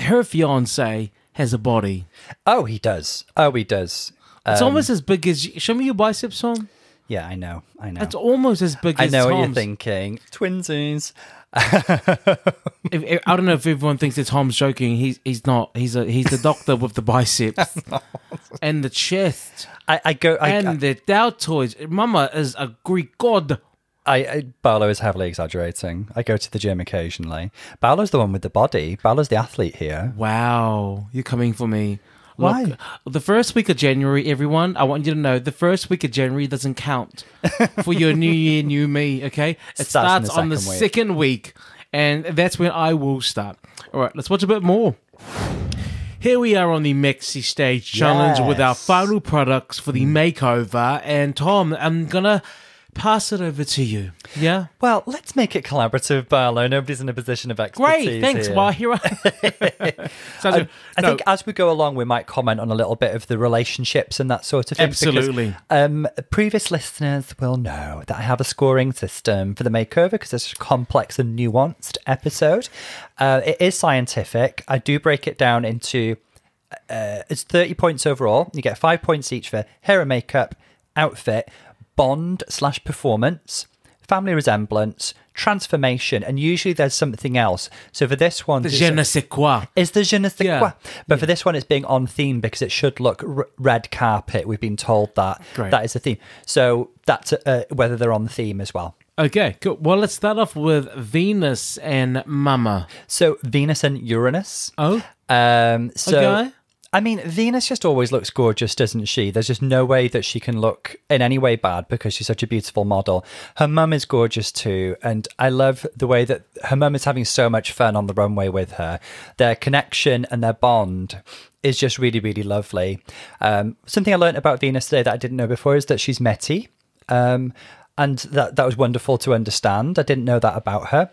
Her fiance has a body. Oh, he does. Oh, he does. It's Um, almost as big as. Show me your biceps, Tom. Yeah, I know. I know. It's almost as big as I as know what you're thinking. Twinsies. If, if- I don't know if everyone thinks that Tom's joking. He's he's not. He's a he's the doctor with the biceps and the chest I, I go. I, and the deltoids. Mama is a Greek god. I, I, Paulo is heavily exaggerating. I go to the gym occasionally. Paulo's the one with the body. Paulo's the athlete here. Wow, you're coming for me. Why? Look, the first week of January, everyone, I want you to know the first week of January doesn't count for your new year, new me, okay? It Starts starts, the on the second week. second week, and that's when I will start. All right, let's watch a bit more. Here we are on the Mexi Stage Challenge with our Mm. final products for the makeover. And Tom, I'm gonna pass it over to you. Yeah? Well, let's make it collaborative, Paulo. Nobody's in a position of expertise. Great, thanks. here. Well, here I. Sounds. I No, think as we go along, we might comment on a little bit of the relationships and that sort of thing. because, Absolutely. um, previous listeners will know that I have a scoring system for the makeover because it's a complex and nuanced episode. Uh, it is scientific. I do break it down into uh, it's 30 points overall. You get five points each for hair and makeup, outfit, bond slash performance, family resemblance, transformation, and usually there's something else. So for this one, the je ne sais quoi. is the je ne sais Yeah. quoi. But for this one, it's being on theme because it should look r- red carpet. We've been told that Great. that is the theme. So that's uh, whether they're on the theme as well. Okay, cool. Well, let's start off with Venus and Mama. So Venus and Uranus. Oh, Um, so Okay. I mean, Venus just always looks gorgeous, doesn't she? There's just no way that she can look in any way bad because she's such a beautiful model. Her mum is gorgeous too, and I love the way that her mum is having so much fun on the runway with her. Their connection and their bond is just really, really lovely. Um, something I learned about Venus today that I didn't know before is that she's Métis, um, and that that was wonderful to understand. I didn't know that about her.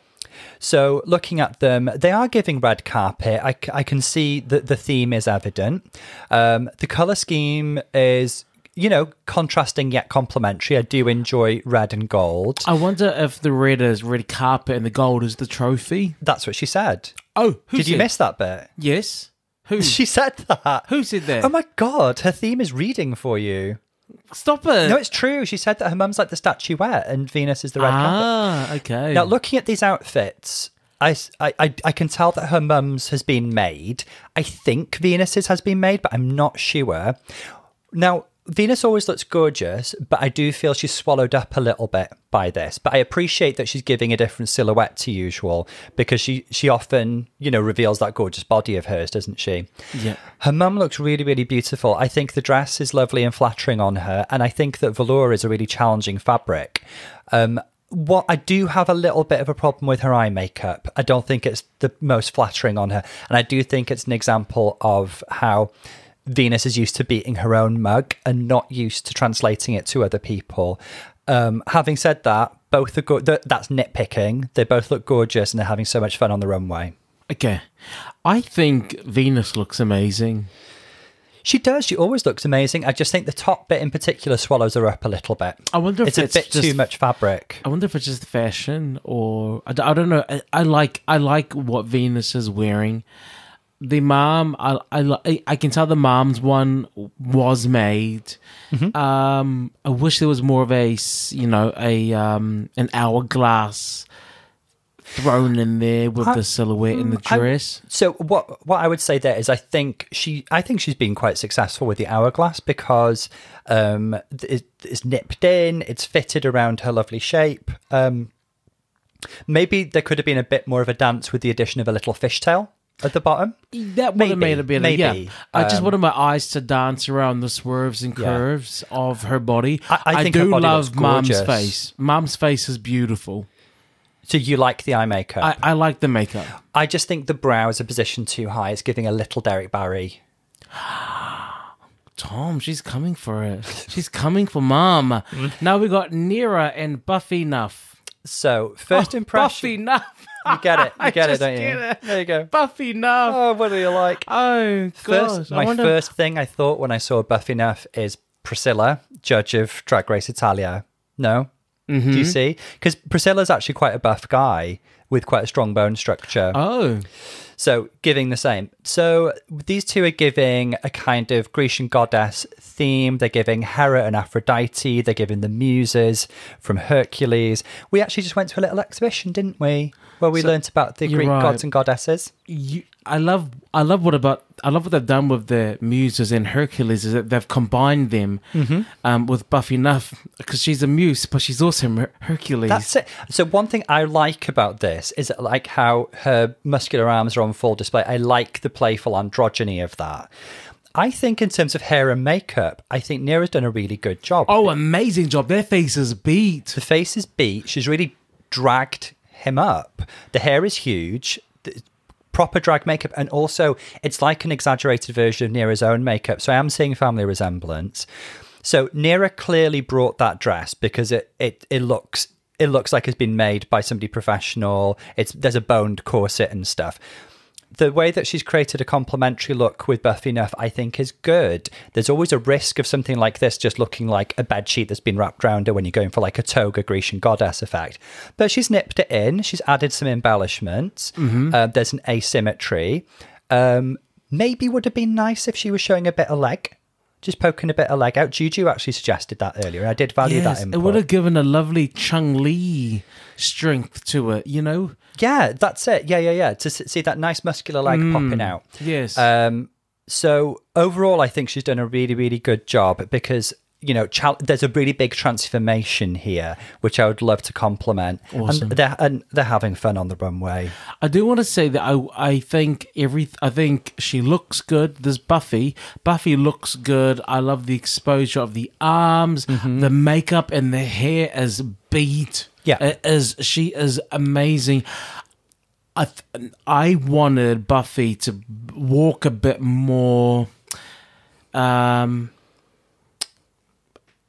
So looking at them, they are giving red carpet. I can see that the theme is evident. Um, the color scheme is, you know, contrasting yet complementary. I do enjoy red and gold. I wonder if the red is red carpet and the gold is the trophy. That's what she said. Oh, who Did you miss that bit? Yes. Who? She said that. Who said that? Oh my god, her theme is reading for you. Stop it. No, it's true. She said that her mum's like the statuette and Venus is the red carpet. ah, okay. Now, looking at these outfits, I, I, I, I can tell that her mum's has been made. I think Venus's has been made, but I'm not sure. Now, Venus always looks gorgeous, but I do feel she's swallowed up a little bit by this. But I appreciate that she's giving a different silhouette to usual because she she often, you know, reveals that gorgeous body of hers, doesn't she? Yeah. Her mum looks really, really beautiful. I think the dress is lovely and flattering on her, and I think that velour is a really challenging fabric. Um, what I do have a little bit of a problem with her eye makeup. I don't think it's the most flattering on her, and I do think it's an example of how Venus is used to beating her own mug and not used to translating it to other people. Um, having said that, both are good. That's nitpicking. They both look gorgeous and they're having so much fun on the runway. Okay. I think Venus looks amazing. She does. She always looks amazing. I just think the top bit in particular swallows her up a little bit. I wonder if it's a bit just- too much fabric. I wonder if it's just fashion or I, don't know. I, I like I like what Venus is wearing. The mom, I I I can tell the mom's one was made. Um, I wish there was more of a you know a um an hourglass thrown in there with I- the silhouette in the mm, I- dress. So what what I would say there is I think she I think she's been quite successful with the hourglass because um it, it's nipped in, it's fitted around her lovely shape. Um maybe there could have been a bit more of a dance with the addition of a little fishtail at the bottom. That would have made a bit. maybe. Yeah, I just Um, wanted my eyes to dance around the swerves and Yeah. curves of her body. I- I think her do love mom's face. Mom's face is beautiful. So you like the eye makeup. I, I like the makeup. I just think the brows are positioned too high. It's giving a little Derek Barry. Tom, she's coming for it. She's coming for mom. Now we got Nearah and Buffy Nuff. So first Oh, impression, Buffy Nuff. You get it, you I get it, don't you? it. There you go. Buffy Nuff. Oh, what do you like? Oh. First, my wonder- first thing I thought when I saw Buffy Nuff is Priscilla, judge of Drag Race Italia. No, do Mm-hmm. you see? Because Priscilla's actually quite a buff guy with quite a strong bone structure. Oh, So giving the same. So these two are giving a kind of Grecian goddess theme. They're giving Hera and Aphrodite. They're giving the muses from Hercules. We actually just went to a little exhibition, didn't we? Where we learnt about the Greek right. gods and goddesses. you, I love I love what about I love what they've done with the muses and Hercules is that they've combined them Mm-hmm. um, with Buffy Nuff because she's a muse but she's also Her- Hercules. That's it. So one thing I like about this is like how her muscular arms are on full display. I like the playful androgyny of that. I think in terms of hair and makeup, I think Nearah's done a really good job. oh, amazing job! Their faces beat. The face is beat. She's really dragged him up. The hair is huge. Proper drag makeup, and also it's like an exaggerated version of Nearah's own makeup. So I am seeing family resemblance. So Nearah clearly brought that dress because it it it looks it looks like it's been made by somebody professional. It's there's a boned corset and stuff. The way that she's created a complementary look with Buffy Nuff, I think, is good. There's always a risk of something like this just looking like a bed sheet that's been wrapped around her when you're going for like a toga Grecian goddess effect. But she's nipped it in. She's added some embellishments. Uh, there's an asymmetry. Um, maybe would have been nice if she was showing a bit of leg, just poking a bit of leg out. Juju actually suggested that earlier. I did value Yes, that it would have given a lovely Chun-Li strength to it. You know. Yeah, that's it. Yeah, yeah, yeah. To see that nice muscular leg popping out. Yes. Um, so overall, I think she's done a really, really good job because you know chal- there's a really big transformation here, which I would love to compliment. Awesome. And they're and they're having fun on the runway. I do want to say that I I think every I think she looks good. There's Buffy. Buffy looks good. I love the exposure of the arms, the makeup, and the hair is beat. Yeah. it is. She is amazing. I th- I wanted Buffy to walk a bit more. Um,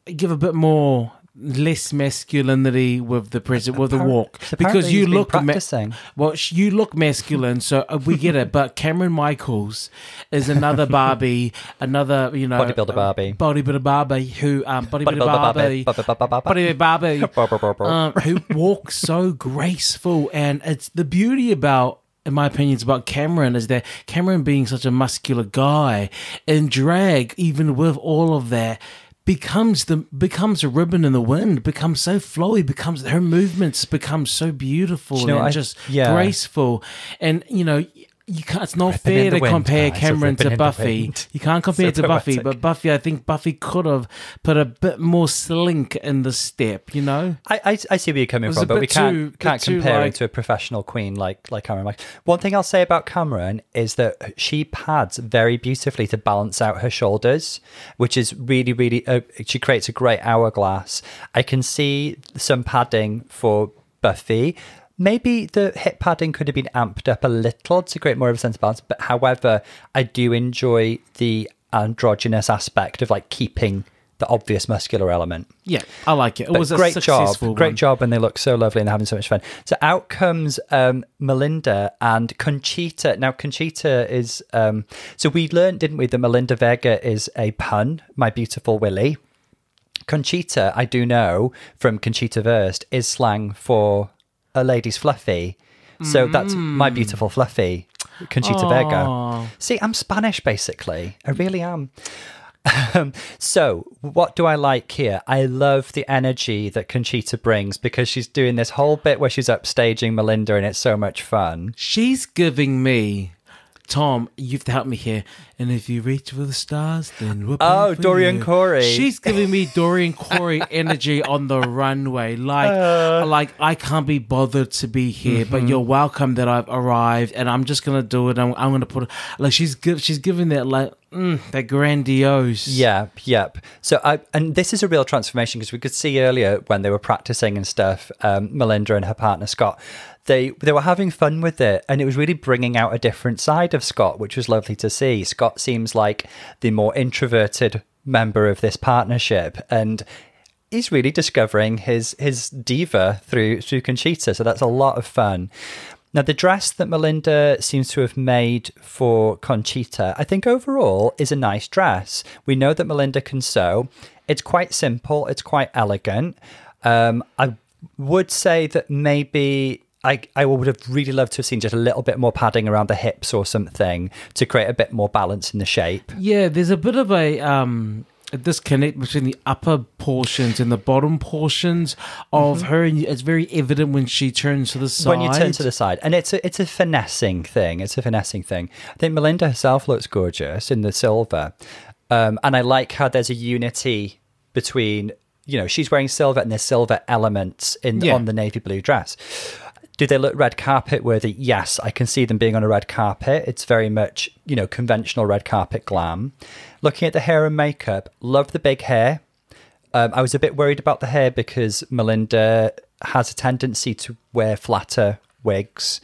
give a bit more less masculinity with the present with the walk because you look ma- practicing. well, you look masculine, so uh, we get it. But Cameron Michaels is another Barbie, another you know Bodybuilder Barbie. bodybuilder Barbie who um bodybuilder Barbie, bodybuilder Barbie, Barbie. um, who walks so graceful, and it's the beauty about in my opinions about Cameron is that Cameron being such a muscular guy in drag, even with all of that, becomes the becomes a ribbon in the wind, becomes so flowy, becomes her movements become so beautiful you know, and I- just yeah. graceful. And you know, you can't it's not Ribbon fair to wind, compare guys, Cameron to Buffy. You can't compare it So to Buffy, but Buffy I think Buffy could have put a bit more slink in the step, you know? I, I, I see where you're coming from, but we can't too- can't compare like- to a professional queen like like Cameron. Like one thing I'll say about Cameron is that she pads very beautifully to balance out her shoulders, which is really really. Uh, she creates a great hourglass. I can see some padding for Buffy. Maybe the hip padding could have been amped up a little to create more of a sense of balance. But however, I do enjoy the androgynous aspect of like keeping the obvious muscular element. Yeah, I like it. It But was a great job, successful great job, and they look so lovely and they're having so much fun. So out comes um, Melinda and Conchita. Now Conchita is um, so we learned, didn't we, that Melinda Verga is a pun, my beautiful Willie. Conchita, I do know from Conchita Wurst, is slang for a lady's fluffy. So that's my beautiful fluffy, Conchita Verga. Aw. See, I'm Spanish basically. I really am. Um, so, what do I like here? I love the energy that Conchita brings because she's doing this whole bit where she's upstaging Melinda and it's so much fun. She's giving me, Tom, you have to help me here. And if you reach for the stars, then we're Oh, Dorian you. Corey. She's giving me Dorian Corey energy on the runway. Like, like I can't be bothered to be here, but you're welcome that I've arrived, and I'm just gonna do it. I'm, I'm gonna put it like she's give, she's giving that like mm, that grandiose. Yep, yep. So, I, and this is a real transformation because we could see earlier when they were practicing and stuff, um, Melinda and her partner Scott, they they were having fun with it, and it was really bringing out a different side of Scott, which was lovely to see. Scott seems like the more introverted member of this partnership, and he's really discovering his his diva through through Conchita. So that's a lot of fun. Now, the dress that Melinda seems to have made for Conchita, I think overall is a nice dress. We know that Melinda can sew. It's quite simple, it's quite elegant. Um, I would say that maybe I, I would have really loved to have seen just a little bit more padding around the hips or something to create a bit more balance in the shape. Yeah, there's a bit of a um a disconnect between the upper portions and the bottom portions of her, and it's very evident when she turns to the side. Mm-hmm. when you turn to the side and it's a it's a finessing thing it's a finessing thing i think melinda herself looks gorgeous in the silver um, and i like how there's a unity between you know she's wearing silver and there's silver elements in Yeah. on the navy blue dress do they look red carpet worthy yes i can see them being on a red carpet it's very much you know conventional red carpet glam looking at the hair and makeup love the big hair um, I was a bit worried about the hair because Melinda has a tendency to wear flatter wigs,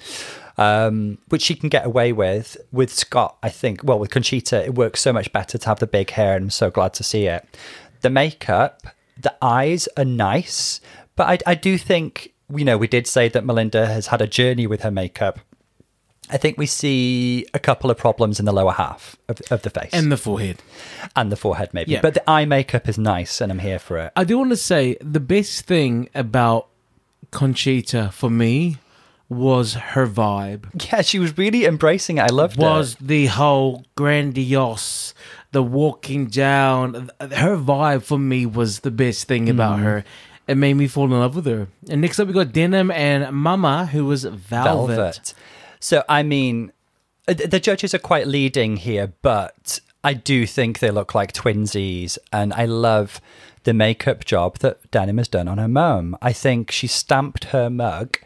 um, which she can get away with. With Scott, I think, well, with Conchita, it works so much better to have the big hair, and I'm so glad to see it. The makeup, the eyes are nice, but I, I do think, you know, we did say that Melinda has had a journey with her makeup. I think we see a couple of problems in the lower half of, of the face and the forehead. and the forehead, maybe. Yeah. But the eye makeup is nice, and I'm here for it. I do want to say the best thing about Conchita for me was her vibe. Yeah, she was really embracing it. I loved Was it. the whole grandiose, the walking down. Her vibe for me was the best thing Mm. about her. It made me fall in love with her. And next up, we got Denim and Mama, who was Velvet. Velvet. So, I mean, uh, the judges are quite leading here, but I do think they look like twinsies. And I love the makeup job that Denim has done on her mum. I think she stamped her mug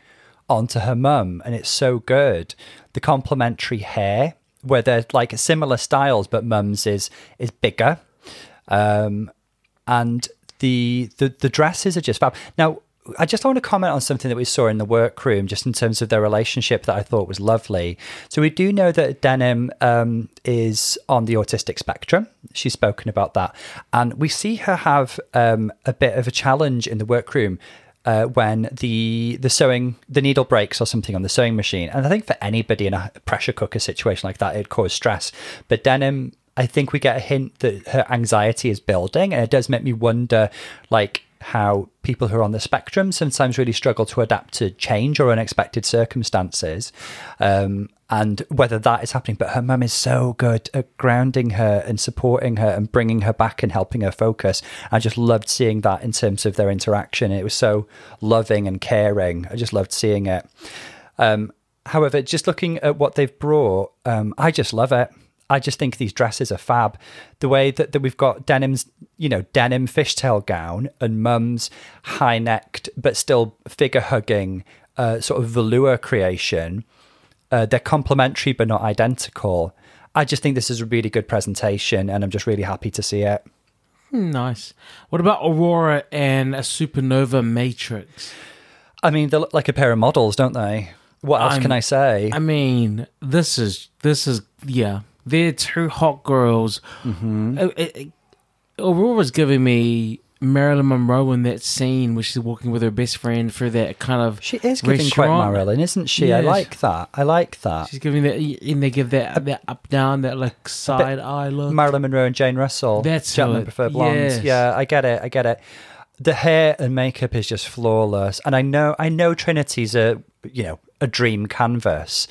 onto her mum, and it's so good. The complementary hair, where they're like similar styles, but mum's is is bigger. um, and the, the the dresses are just fab. Now, I just want to comment on something that we saw in the workroom, just in terms of their relationship that I thought was lovely. So we do know that Denim um, is on the autistic spectrum. She's spoken about that, and we see her have um, a bit of a challenge in the workroom. Uh, when the the sewing the needle breaks or something on the sewing machine, and I think for anybody in a pressure cooker situation like that, it'd cause stress. But denim I think we get a hint that her anxiety is building, and it does make me wonder, like, how people who are on the spectrum sometimes really struggle to adapt to change or unexpected circumstances. Um, and whether that is happening, but her mum is so good at grounding her and supporting her and bringing her back and helping her focus. I just loved seeing that in terms of their interaction. It was so loving and caring. I just loved seeing it. Um, however, just looking at what they've brought, um, I just love it. I just think these dresses are fab. The way that, that we've got denim's, you know, denim fishtail gown and mum's high necked but still figure hugging uh, sort of velour creation. Uh, they're complementary but not identical. I just think this is a really good presentation, and I'm just really happy to see it. Nice. What about Aurora and a Supernova Matrix? I mean, they look like a pair of models, don't they? What else I'm- can I say? I mean, this is this is yeah. They're two hot girls. Mm-hmm. Aurora's giving me Marilyn Monroe in that scene where she's walking with her best friend for that kind of. she is giving quite restaurant. Marilyn, isn't she? I like that. I like that. She's giving that, and they give that that up down that like side eye look. Marilyn Monroe and Jane Russell. That's Gentlemen it- Prefer Blondes. yes. Yeah, I get it. I get it. The hair and makeup is just flawless, and I know I know Trinity's a you know a dream canvas,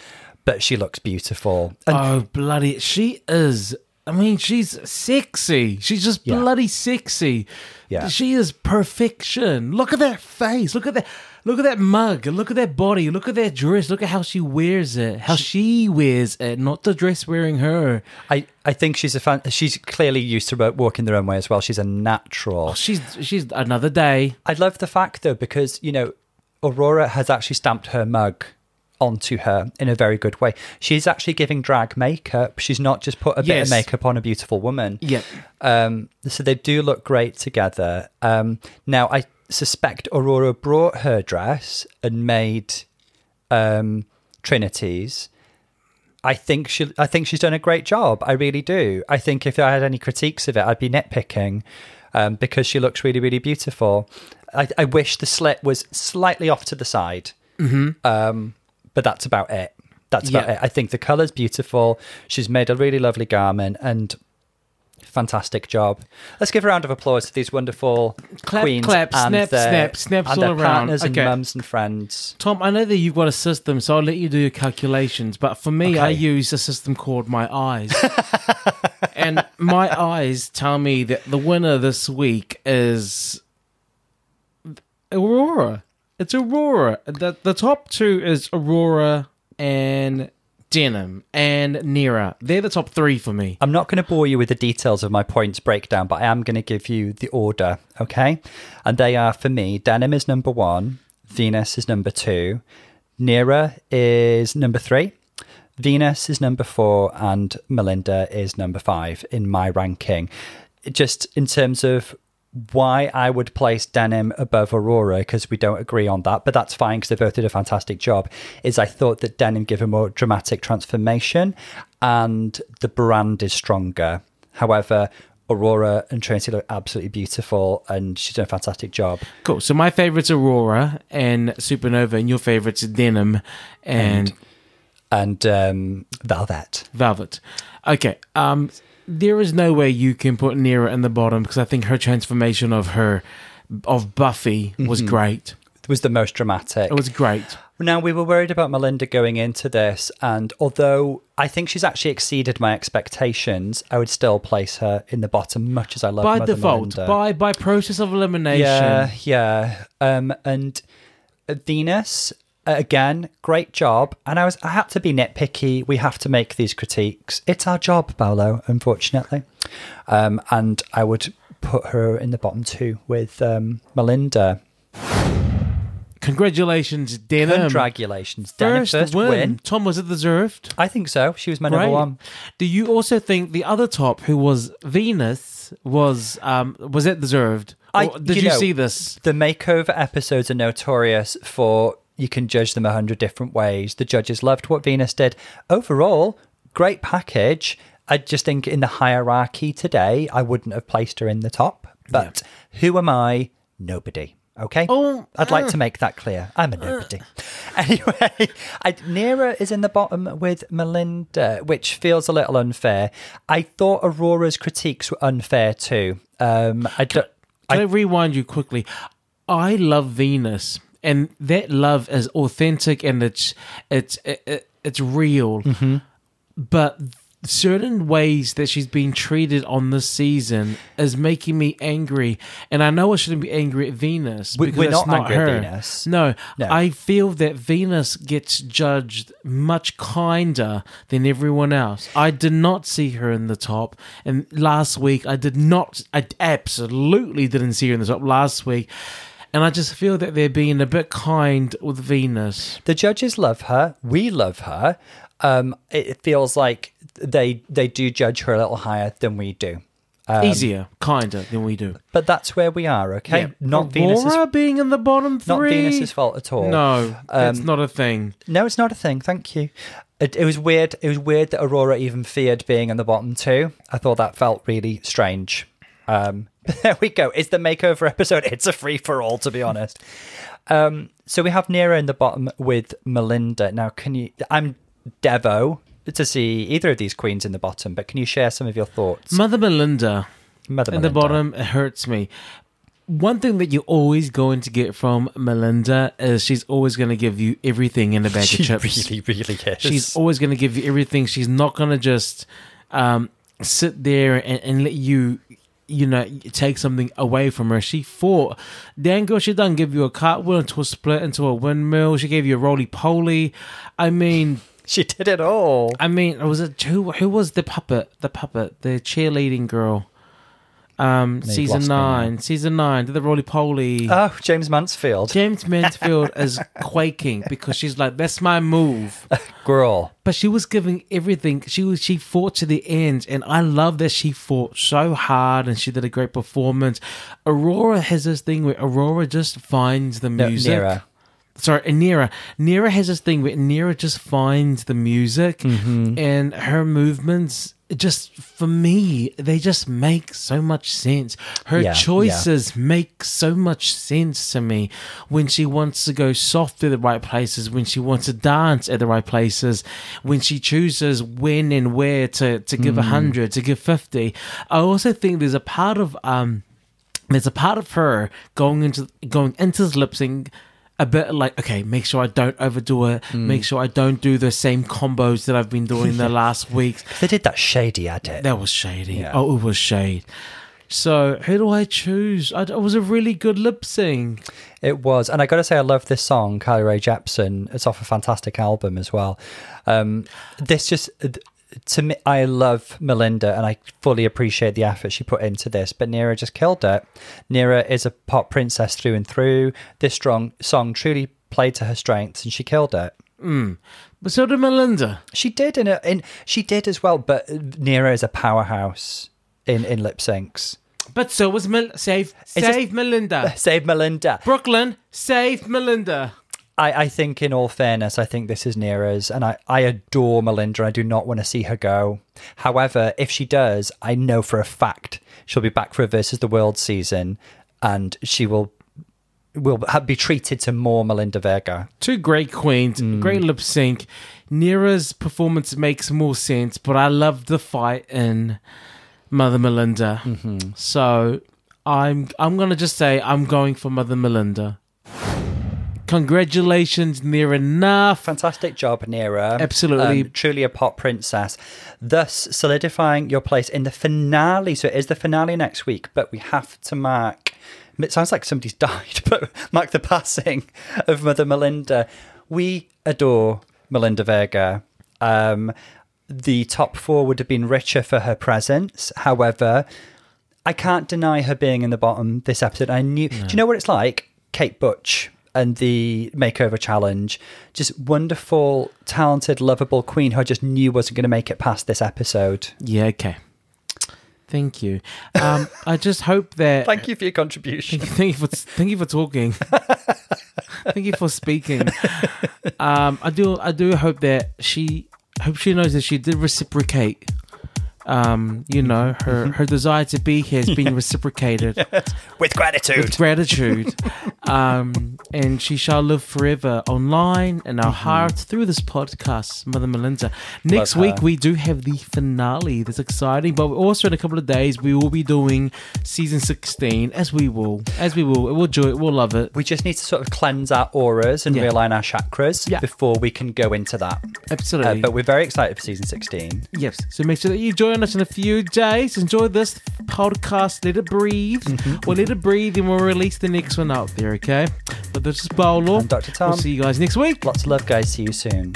but she looks beautiful. And oh bloody! She is. I mean, she's sexy. She's just Yeah. bloody sexy. Yeah. She is perfection. Look at that face. Look at that. Look at that mug. Look at that body. Look at that dress. Look at how she wears it. How she wears it, not the dress wearing her. I, I think she's a fan. She's clearly used to walking their own way as well. She's a natural. Oh, she's she's another day. I love the fact though because you know Aurora has actually stamped her mug onto her in a very good way. She's actually giving drag makeup. She's not just put a bit of makeup on a beautiful woman. Yep. Um, so they do look great together. Um, now I suspect Aurora brought her dress and made um, Trinity's. I think she, I think she's done a great job. I really do. I think if I had any critiques of it, I'd be nitpicking um, because she looks really, really beautiful. I, I wish the slit was slightly off to the side, mm-hmm. um, but that's about it. That's about Yeah. it. I think the colour's beautiful. She's made a really lovely garment and fantastic job. Let's give a round of applause to these wonderful Clap, queens clap, and snap, their, snap, snaps and all their around. partners and mums and friends. Tom, I know that you've got a system, so I'll let you do your calculations. But for me, I use a system called My Eyes. and my eyes tell me that the winner this week is Aurora. It's Aurora. The, the top two is Aurora and Denim and Nearah. They're the top three for me. I'm not going to bore you with the details of my points breakdown, but I am going to give you the order, okay? And they are for me Denim is number one, Venus is number two, Nearah is number three, Venus is number four, and Melinda is number five in my ranking. Just in terms of why I would place Denim above Aurora, because we don't agree on that, but that's fine because they both did a fantastic job. Is I thought that Denim gave a more dramatic transformation and the brand is stronger. However, Aurora and Trinity look absolutely beautiful and she's done a fantastic job. Cool. So my favorite's Aurora and Supernova, and your favorite's Denim and And um, Velvet. Velvet. Okay. Um, there is no way you can put Nearah in the bottom because I think her transformation of her of Buffy was great. It was the most dramatic. It was great. Now, we were worried about Melinda going into this, and although I think she's actually exceeded my expectations, I would still place her in the bottom, much as I love by Mother default, Melinda. by by process of elimination. Yeah, yeah. Um, and Venus, again, great job. And I was, I had to be nitpicky. We have to make these critiques. It's our job, Paulo, unfortunately. Um, and I would put her in the bottom two with um, Melinda. Congratulations, Denim. Congratulations. First, First win. win. Tom was it deserved? I think so. She was my number one. Do you also think the other top, who was Venus, was um was it deserved? I- Or did you you, know- see this? The makeover episodes are notorious for you can judge them a hundred different ways. The judges loved what Venus did. Overall, great package. I just think in the hierarchy today, I wouldn't have placed her in the top. But who am I? Nobody. Okay. Oh, I'd like to make that clear. I'm a nobody. anyway, I, Nearah is in the bottom with Melinda, which feels a little unfair. I thought Aurora's critiques were unfair too. Um, I don't. can I, rewind you quickly? I love Venus, and that love is authentic and it's it's it, it's real. Mm-hmm. But certain ways that she's being treated on this season is making me angry. And I know I shouldn't be angry at Venus because we're not not angry at her. Venus. No, No. I feel that Venus gets judged much kinder than everyone else. I did not see her in the top, and last week I did not. I absolutely didn't see her in the top last week. And I just feel that they're being a bit kind with Venus. The judges love her. We love her. Um, it feels like they they do judge her a little higher than we do. Um, Easier, kinder than we do. But that's where we are, okay? Yeah. Not Aurora Venus's being in the bottom three. not Venus's fault at all. No, Um, not a thing. No, it's not a thing. Thank you. It, it was weird. It was weird that Aurora even feared being in the bottom two. I thought that felt really strange. Um, there we go. It's the makeover episode. It's a free for all, to be honest. Um, so we have Nearah in the bottom with Melinda. Now, can you? I'm Devo to see either of these queens in the bottom, but can you share some of your thoughts? Mother Melinda Mother in the bottom it hurts me. One thing that you're always going to get from Melinda is she's always going to give you everything in a bag She of chips. really, really is. She's always going to give you everything. She's not going to just um, sit there and, and let you, you know, take something away from her. She fought. Damn girl, she done give you a cartwheel into a split into a windmill. She gave you a roly poly. I mean, she did it all. I mean, was it who? Who was the puppet? The puppet, the cheerleading girl. Um, you've season lost me nine, season nine, did the roly poly. Oh, Jaymes Mansfield. Jaymes Mansfield is quaking because she's like, "That's my move." Girl. But she was giving everything. She was she fought to the end, and I love that she fought so hard and she did a great performance. Aurora has this thing where Aurora just finds the No, music. Nearah. Sorry, and Nearah. Nearah has this thing where Nearah just finds the music Mm-hmm. and her movements. Just for me, they just make so much sense. Her Yeah, yeah. choices make so much sense to me when she wants to go soft at the right places, when she wants to dance at the right places, when she chooses when and where to, to give Mm. a hundred, to give fifty. I also think there's a part of um there's a part of her going into going into this lip sync a bit like okay make sure i don't overdo it Mm. make sure i don't do the same combos that i've been doing the last weeks They did that shady edit. that was shady Yeah. oh it was shade so who do i choose I, it was a really good lip sync It was, and I got to say, I love this song, Kylie Rae Jepsen. It's off a fantastic album as well. Um, this just to me, I love Melinda, and I fully appreciate the effort she put into this. But Nearah just killed it. Nearah is a pop princess through and through. This strong song truly played to her strengths, and she killed it. Hmm. but so did melinda She did, in, a, in she did as well. But Nearah is a powerhouse in in lip syncs. but so was Mel- save save melinda Save Melinda. Brooke Lynn save melinda I, I think, in all fairness, I think this is Nearah's, and I, I adore Melinda. I do not want to see her go. However, if she does, I know for a fact she'll be back for a versus the world season, and she will will ha- be treated to more Melinda Verga. two great queens, great mm. lip sync. Nearah's performance makes more sense, but I love the fight in Mother Melinda. Mm-hmm. So I'm I'm gonna just say I'm going for Mother Melinda. Congratulations, Nearah Nuff. Fantastic job, Nearah. Absolutely. Um, truly a pop princess. Thus, solidifying your place in the finale. So it is the finale next week, but we have to mark. It sounds like somebody's died, but mark the passing of Mother Melinda. We adore Melinda Verga. Um, the top four would have been richer for her presence. However, I can't deny her being in the bottom this episode. I knew. Do you know what it's like? Kate Butch and the makeover challenge. Just wonderful, talented, lovable queen who I just knew wasn't going to make it past this episode. Yeah, okay. Thank you. Um, I just hope that Thank you for your contribution. thank you for thank you for talking. thank you for speaking. Um, I do I do hope that she hope she knows that she did reciprocate um, you know, her her desire to be here has been reciprocated With gratitude. with gratitude, um, and she shall live forever online in our hearts through this podcast, Mother Melinda. Next Love week we do have the finale. That's exciting, but also in a couple of days we will be doing season sixteen, as we will, as we will, we'll enjoy it, we'll love it. we just need to sort of cleanse our auras and Yeah. realign our chakras Yeah. before we can go into that. Uh, Absolutely. but we're very excited for season 16. Yes. So make sure that you join us in a few days. Enjoy this podcast. Let it breathe. Mm-hmm. We'll let it breathe and we'll release the next one out there, okay? But this is Paulo. And Dr. Tom. We'll see you guys next week. Lots of love, guys. See you soon.